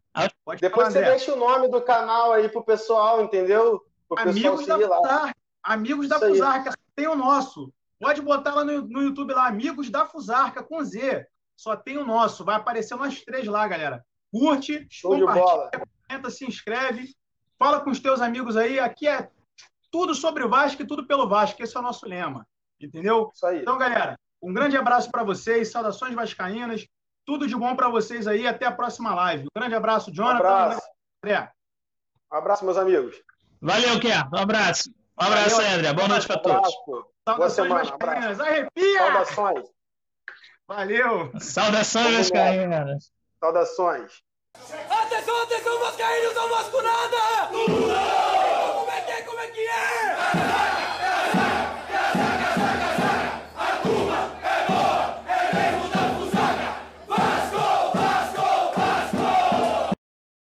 Pode Depois falar, você André. deixa o nome do canal aí pro pessoal, entendeu? Pro Amigos da Fusarca. Amigos da Fusarca, tem o nosso. Pode botar lá no, no YouTube lá, Amigos da Fusarca com Z. Só tem o nosso. Vai aparecer nós três lá, galera. Curte, Show compartilha, comenta, se inscreve. Fala com os teus amigos aí. Aqui é tudo sobre o Vasco e tudo pelo Vasco. Esse é o nosso lema. Entendeu? Isso aí. Então, galera, um grande abraço para vocês. Saudações vascaínas. Tudo de bom para vocês aí. Até a próxima live. Um grande abraço, Jonathan. Um abraço, André. Um abraço meus amigos. Valeu, Ké. Um abraço. Um abraço Valeu. André. Boa noite para todos. Saudações vascaínas. Arrepia! Saudações. Valeu. Saudações vascaínas. Saudações. Atenção, atenção, vascaínos, não vasco nada!